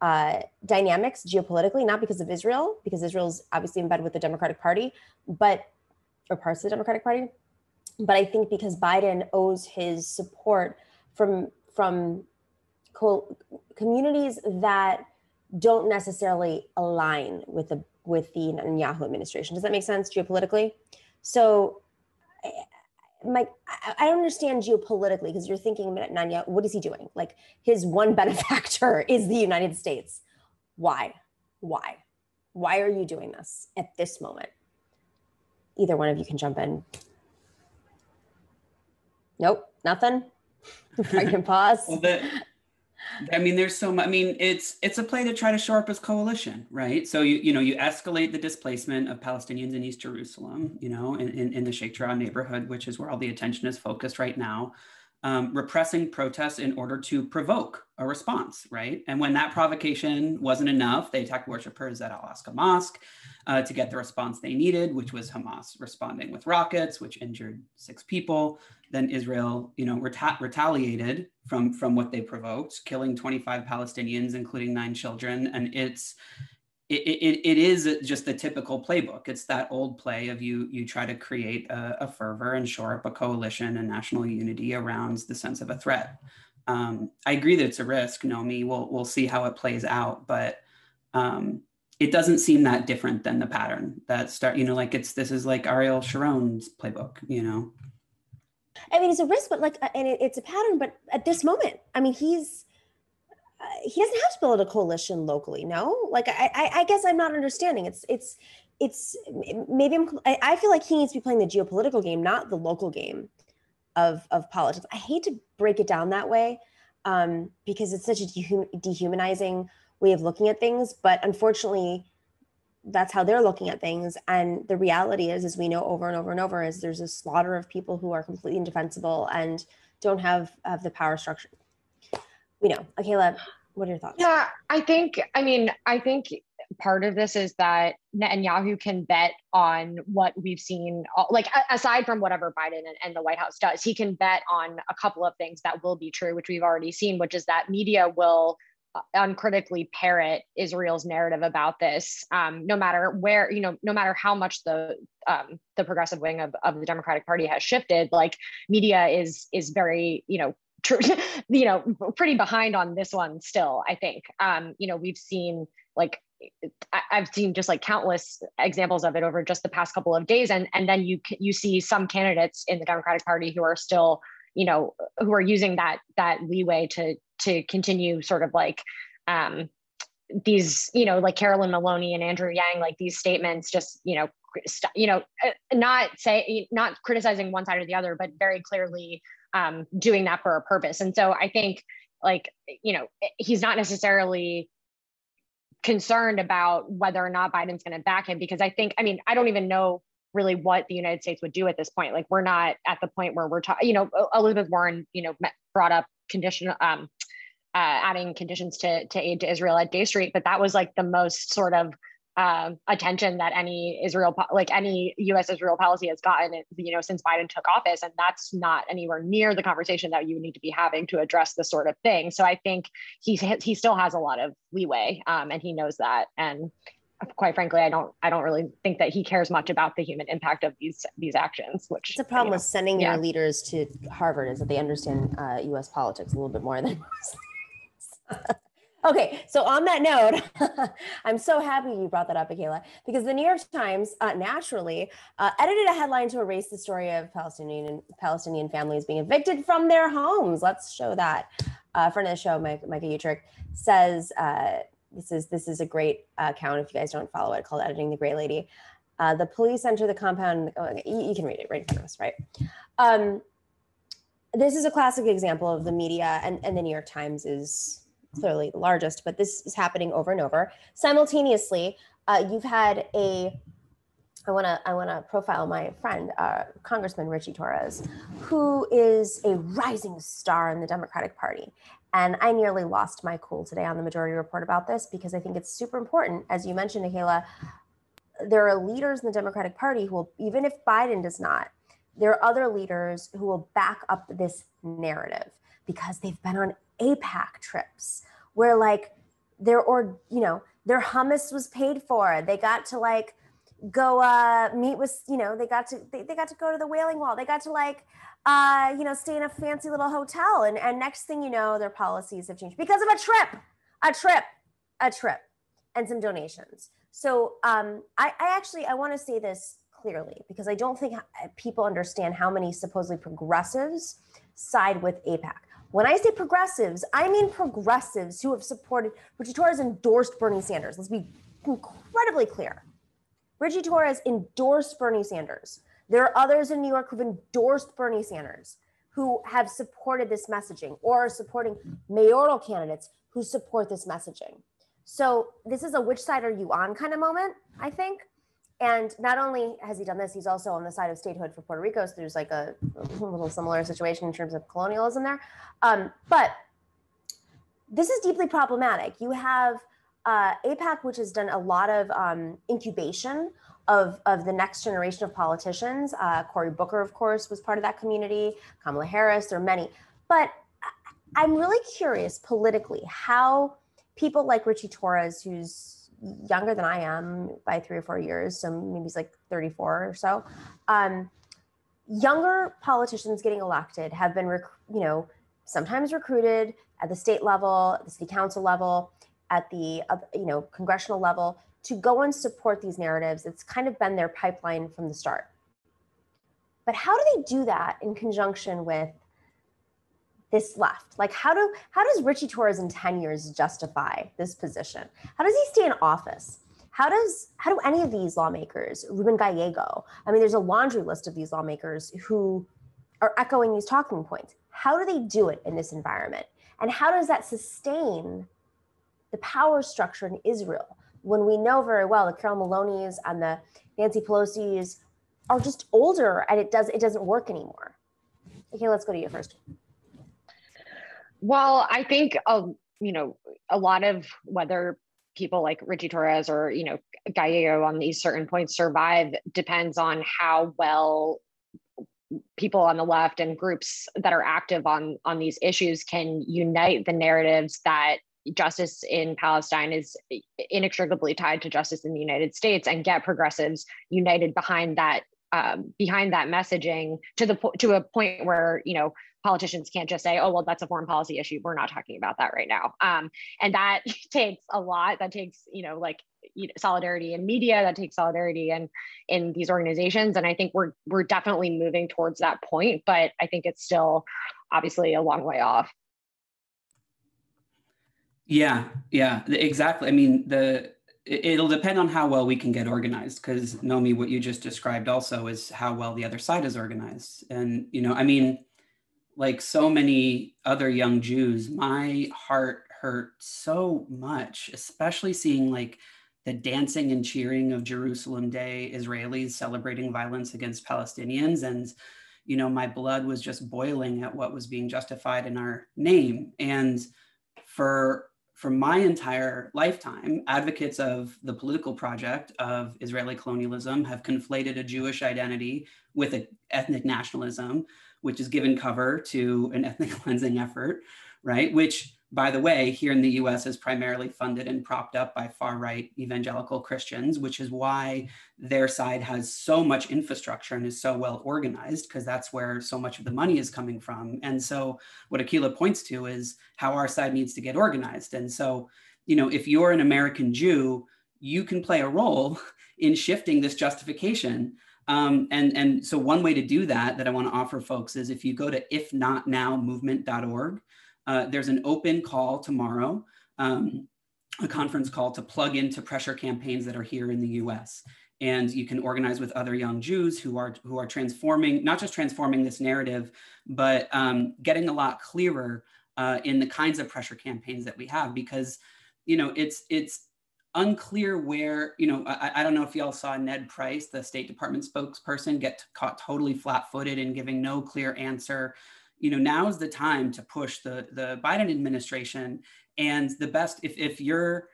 uh, dynamics geopolitically, not because of Israel, because Israel's obviously in bed with the Democratic Party, but or parts of the Democratic Party. But I think because Biden owes his support from from co- communities that don't necessarily align with the with the Netanyahu administration. Does that make sense geopolitically? So, Mike, I don't understand geopolitically because you're thinking Netanyahu, what is he doing? Like his one benefactor is the United States. Why? Why? Why are you doing this at this moment? Either one of you can jump in. Nope, nothing. I can pause. well, the, I mean, there's so much. I mean, it's it's a play to try to shore up his coalition, right? So you you know you escalate the displacement of Palestinians in East Jerusalem, you know, in, in, in the Sheikh Jarrah neighborhood, which is where all the attention is focused right now um, repressing protests in order to provoke a response, right? And when that provocation wasn't enough, they attacked worshippers at Al Aqsa Mosque uh, to get the response they needed, which was Hamas responding with rockets, which injured six people. Then Israel, you know, reta- retaliated from from what they provoked, killing 25 Palestinians, including nine children. And it's it, it, is just the typical playbook. It's that old play of you you try to create a, a fervor and shore up a coalition and national unity around the sense of a threat. Um, I agree that it's a risk, Nomi. We'll we'll see how it plays out, but um, it doesn't seem that different than the pattern that start. You know, like it's this is like Ariel Sharon's playbook. You know. I mean, it's a risk, but like, uh, and it, it's a pattern. But at this moment, I mean, he's he doesn't have to build a coalition locally. No, like I, I, I guess I'm not understanding. It's, it's, it's maybe I'm, I, I feel like he needs to be playing the geopolitical game, not the local game of of politics. I hate to break it down that way um, because it's such a dehumanizing way of looking at things. But unfortunately, that's how they're looking at things. And the reality is, as we know over and over and over, is there's a slaughter of people who are completely indefensible and don't have have the power structure we know. Okay, Caleb, what are your thoughts? Yeah, I think, I mean, I think part of this is that Netanyahu can bet on what we've seen, like aside from whatever Biden and, and, the White House does, he can bet on a couple of things that will be true, which we've already seen, which is that media will uh, uncritically parrot Israel's narrative about this, um, no matter where, you know, no matter how much the um, the progressive wing of, of the Democratic Party has shifted, like media is is very, you know, you know, pretty behind on this one still, I think. Um, you know, we've seen like I've seen just like countless examples of it over just the past couple of days, and and then you you see some candidates in the Democratic Party who are still, you know, who are using that that leeway to to continue sort of like um, these, you know, like Carolyn Maloney and Andrew Yang, like these statements, just you know, st- you know, uh, not say not criticizing one side or the other, but very clearly um, doing that for a purpose. And so I think like, you know, he's not necessarily concerned about whether or not Biden's going to back him because I think, I mean, I don't even know really what the United States would do at this point. Like we're not at the point where we're talking, you know, Elizabeth Warren, you know, brought up conditional, um, uh, adding conditions to, to aid to Israel at J Street, but that was like the most sort of uh, attention that any Israel, like any U.S. Israel policy has gotten, you know, since Biden took office, and that's not anywhere near the conversation that you need to be having to address this sort of thing. So I think he he still has a lot of leeway, um, and he knows that. And quite frankly, I don't I don't really think that he cares much about the human impact of these these actions. Which it's a problem you know, with sending yeah. your leaders to Harvard is that they understand uh, U.S. politics a little bit more than. Okay, so on that note, I'm so happy you brought that up, Akela, because the New York Times uh, naturally uh, edited a headline to erase the story of Palestinian Palestinian families being evicted from their homes. Let's show that. Uh, friend of the show, Mike, Micah Utrick, says uh, this is this is a great account. If you guys don't follow it, called "Editing the Gray Lady." Uh, the police enter the compound. Oh, you, you, can read it right in front of us, right? Um, this is a classic example of the media, and, and the New York Times is clearly the largest, but this is happening over and over. Simultaneously, uh, you've had a I want to I want to profile my friend uh, Congressman Richie Torres, who is a rising star in the Democratic Party. And I nearly lost my cool today on the Majority Report about this because I think it's super important, as you mentioned, Akela. There are leaders in the Democratic Party who will, even if Biden does not, there are other leaders who will back up this narrative because they've been on AIPAC trips where like their or you know their hummus was paid for. They got to like go uh meet with you know they got to they, they got to go to the Wailing Wall. They got to like uh you know stay in a fancy little hotel. And and next thing you know their policies have changed because of a trip a trip a trip and some donations. So um i i actually i want to say this clearly because i don't think people understand how many supposedly progressives side with AIPAC when I say progressives, I mean progressives who have supported Richie Torres endorsed Bernie Sanders. Let's be incredibly clear. Richie Torres endorsed Bernie Sanders. There are others in New York who've endorsed Bernie Sanders who have supported this messaging or are supporting mayoral candidates who support this messaging. So this is a which side are you on kind of moment, I think. And not only has he done this, he's also on the side of statehood for Puerto Rico. So there's like a, a little similar situation in terms of colonialism there. Um, but this is deeply problematic. You have uh, AIPAC, which has done a lot of um, incubation of, of the next generation of politicians. Uh, Cory Booker, of course, was part of that community. Kamala Harris, there are many. But I'm really curious politically how people like Richie Torres, who's younger than I am by three or four years, so maybe he's like 34 or so. Um, younger politicians getting elected have been, rec- you know, sometimes recruited at the state level, the city council level, at the uh, you know congressional level to go and support these narratives. It's kind of been their pipeline from the start. But how do they do that in conjunction with this left? Like how do how does Richie Torres in 10 years justify this position? How does he stay in office? How does how do any of these lawmakers, Ruben Gallego, I mean, there's a laundry list of these lawmakers who are echoing these talking points. How do they do it in this environment? And how does that sustain the power structure in Israel when we know very well the Carol Maloney's and the Nancy Pelosi's are just older and it does it doesn't work anymore. Okay, let's go to you first. Well, I think um, you know a lot of whether people like Richie Torres or you know Gallego on these certain points survive depends on how well people on the left and groups that are active on on these issues can unite the narratives that justice in Palestine is inextricably tied to justice in the United States and get progressives united behind that um, behind that messaging to the to a point where you know politicians can't just say, oh, well, that's a foreign policy issue. We're not talking about that right now. Um, and that takes a lot. That takes, you know, like you know, solidarity in media, that takes solidarity in, in these organizations. And I think we're, we're definitely moving towards that point, but I think it's still obviously a long way off. Yeah, yeah, exactly. I mean, the it'll depend on how well we can get organized because Nomi, what you just described also is how well the other side is organized. And, you know, I mean, like so many other young Jews, my heart hurt so much, especially seeing like the dancing and cheering of Jerusalem Day Israelis celebrating violence against Palestinians. And, you know, my blood was just boiling at what was being justified in our name. And for for my entire lifetime, advocates of the political project of Israeli colonialism have conflated a Jewish identity with an ethnic nationalism, which is given cover to an ethnic cleansing effort, right? Which by the way, here in the US is primarily funded and propped up by far right evangelical Christians, which is why their side has so much infrastructure and is so well organized, because that's where so much of the money is coming from. And so, what Akela points to is how our side needs to get organized. And so, you know, if you're an American Jew, you can play a role in shifting this justification. Um, and, and so, one way to do that that I want to offer folks is if you go to ifnotnowmovement.org, uh, there's an open call tomorrow, um, a conference call to plug into pressure campaigns that are here in the US. And you can organize with other young Jews who are, who are transforming, not just transforming this narrative, but um, getting a lot clearer uh, in the kinds of pressure campaigns that we have because you know it's it's unclear where you know I, I, don't know if y'all saw ned price the state department spokesperson get caught totally flat-footed and giving no clear answer. You know now is the time to push the the biden administration. And the best if, if you're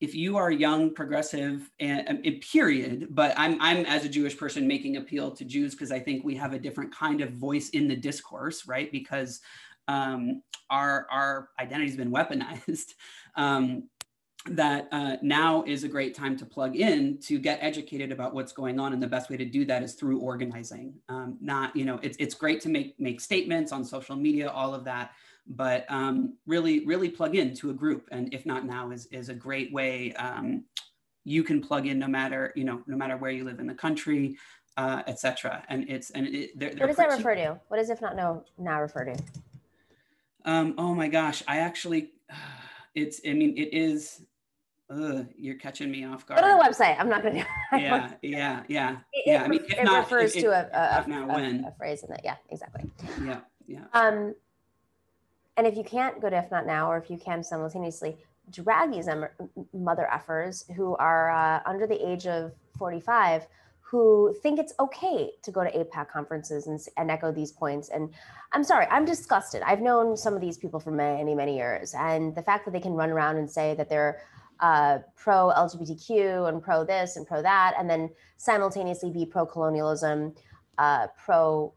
if you are young progressive and, and period but i'm i'm as a jewish person making appeal to jews because i think we have a different kind of voice in the discourse right? Because um, our our identity has been weaponized. Um, that uh, now is a great time to plug in to get educated about what's going on and the best way to do that is through organizing. Um, not you know it's, it's great to make make statements on social media all of that but um, really really plug in to a group and if not now is, is a great way um, you can plug in no matter you know no matter where you live in the country uh, etc and it's and it, they're, they're what does that refer to? what does if not no now refer to? Um, oh my gosh i actually it's i mean it is Ugh, you're catching me off guard. Go to the website. I'm not going to. Yeah, yeah, yeah, it, yeah. I mean, it not, refers to a, a, a, a, phrase in it. Yeah, exactly. Yeah, yeah. Um, and if you can't go to if not now, or if you can simultaneously drag these mother effers who are uh, under the age of 45 who think it's okay to go to AIPAC conferences and, and, echo these points. And I'm sorry, I'm disgusted. I've known some of these people for many, many years. And the fact that they can run around and say that they're uh, pro LGBTQ and pro this and pro that, and then simultaneously be pro colonialism, uh, pro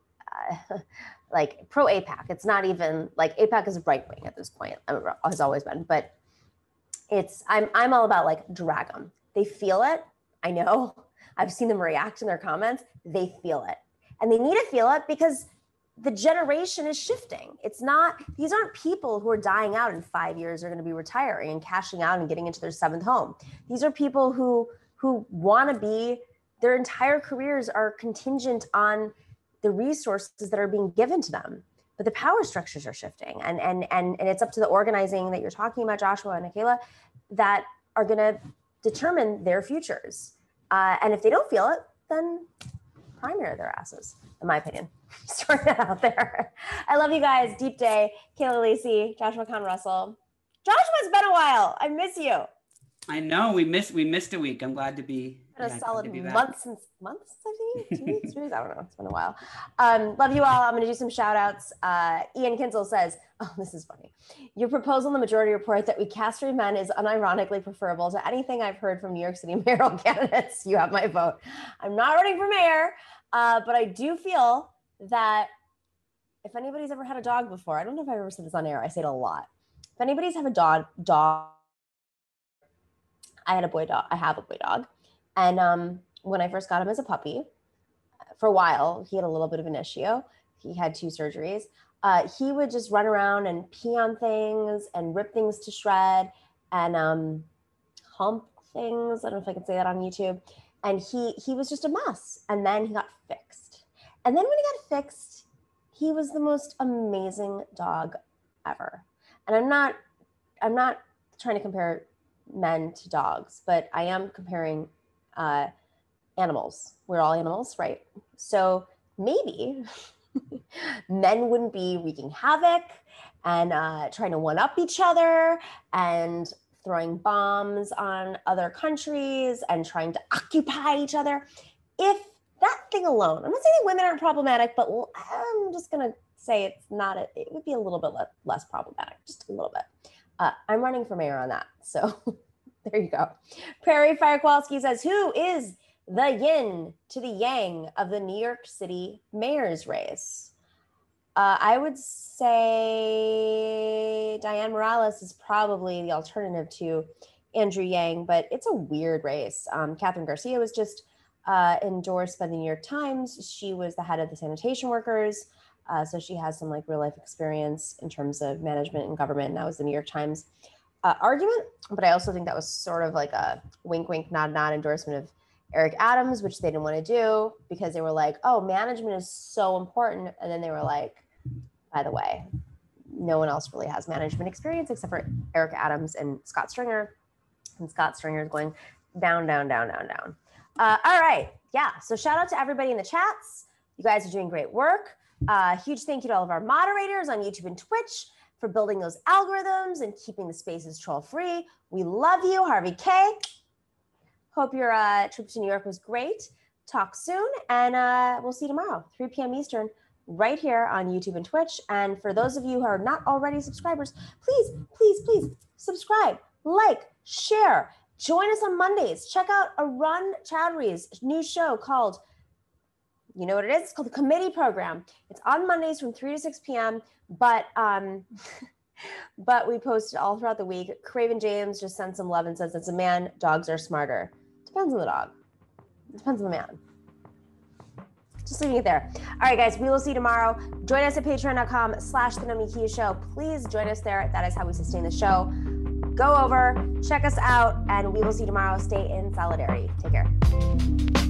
uh, like pro AIPAC. It's not even like AIPAC is right wing at this point, uh, has always been, but it's I'm I'm all about like drag them. They feel it. I know. I've seen them react in their comments. They feel it, and they need to feel it because the generation is shifting. It's not, these aren't people who are dying out in five years are going to be retiring and cashing out and getting into their seventh home. These are people who who want to be, their entire careers are contingent on the resources that are being given to them. But the power structures are shifting. And and and, and it's up to the organizing that you're talking about, Joshua and Akela, that are gonna determine their futures. Uh, and if they don't feel it, then primary their asses, in my opinion. Just throwing that out there. I love you guys. Deep day. Akela Lacy, Joshua Kahn Russell. Joshua, it's been a while. I miss you. I know we missed we missed a week. I'm glad to be. Been a solid month since months, I think two weeks, two weeks. I don't know. It's been a while. Um, love you all. I'm going to do some shout outs. Uh, Ian Kinsel says, "Oh, this is funny. Your proposal in the majority report that we castrate men is unironically preferable to anything I've heard from New York City mayoral candidates. You have my vote. I'm not running for mayor, uh, but I do feel that if anybody's ever had a dog before, I don't know if I've ever said this on air. I say it a lot. If anybody's have a dog, dog, I had a boy dog. I have a boy dog, and um, when I first got him as a puppy, for a while he had a little bit of an issue. He had two surgeries. Uh, he would just run around and pee on things and rip things to shred and um, hump things. I don't know if I can say that on YouTube. And he he was just a mess. And then he got fixed and then when he got fixed, he was the most amazing dog ever. And I'm not I'm not trying to compare men to dogs, but I am comparing uh, animals. We're all animals, right? So maybe men wouldn't be wreaking havoc and uh, trying to one up each other and throwing bombs on other countries and trying to occupy each other. If that thing alone, I'm not saying women aren't problematic, but I'm just going to say it's not, a, it would be a little bit less problematic, just a little bit. Uh, I'm running for mayor on that. So there you go. Prairie Fire Kowalski says, Who is the yin to the yang of the New York City mayor's race? Uh, I would say Dianne Morales is probably the alternative to Andrew Yang, but it's a weird race. Um, Kathryn Garcia was just uh, endorsed by the New York Times. She was the head of the sanitation workers. Uh, so she has some like real life experience in terms of management and government. And that was the New York Times uh, argument. But I also think that was sort of like a wink, wink, nod, nod endorsement of Eric Adams, which they didn't want to do because they were like, oh, management is so important. And then they were like, by the way, no one else really has management experience except for Eric Adams and Scott Stringer. And Scott Stringer is going down, down, down, down, down. Uh, all right. Yeah. So shout out to everybody in the chats. You guys are doing great work. Uh, huge thank you to all of our moderators on YouTube and Twitch for building those algorithms and keeping the spaces troll free. We love you, Harvey K. Hope your uh, trip to New York was great. Talk soon, and uh, we'll see you tomorrow, 3 p.m. Eastern, right here on YouTube and Twitch. And for those of you who are not already subscribers, please, please, please subscribe, like, share. Join us on Mondays. Check out Arun Chaudhary's new show called, you know what it is? It's called the Committee Program. It's on Mondays from 3 to 6 p.m. But um, but we post it all throughout the week. Craven James just sent some love and says it's a man. Dogs are smarter. Depends on the dog. Depends on the man just leaving it there. All right, guys, we will see you tomorrow. Join us at patreon.com slash the Nomiki Show. Please join us there. That is how we sustain the show. Go over, check us out, and we will see you tomorrow. Stay in solidarity. Take care.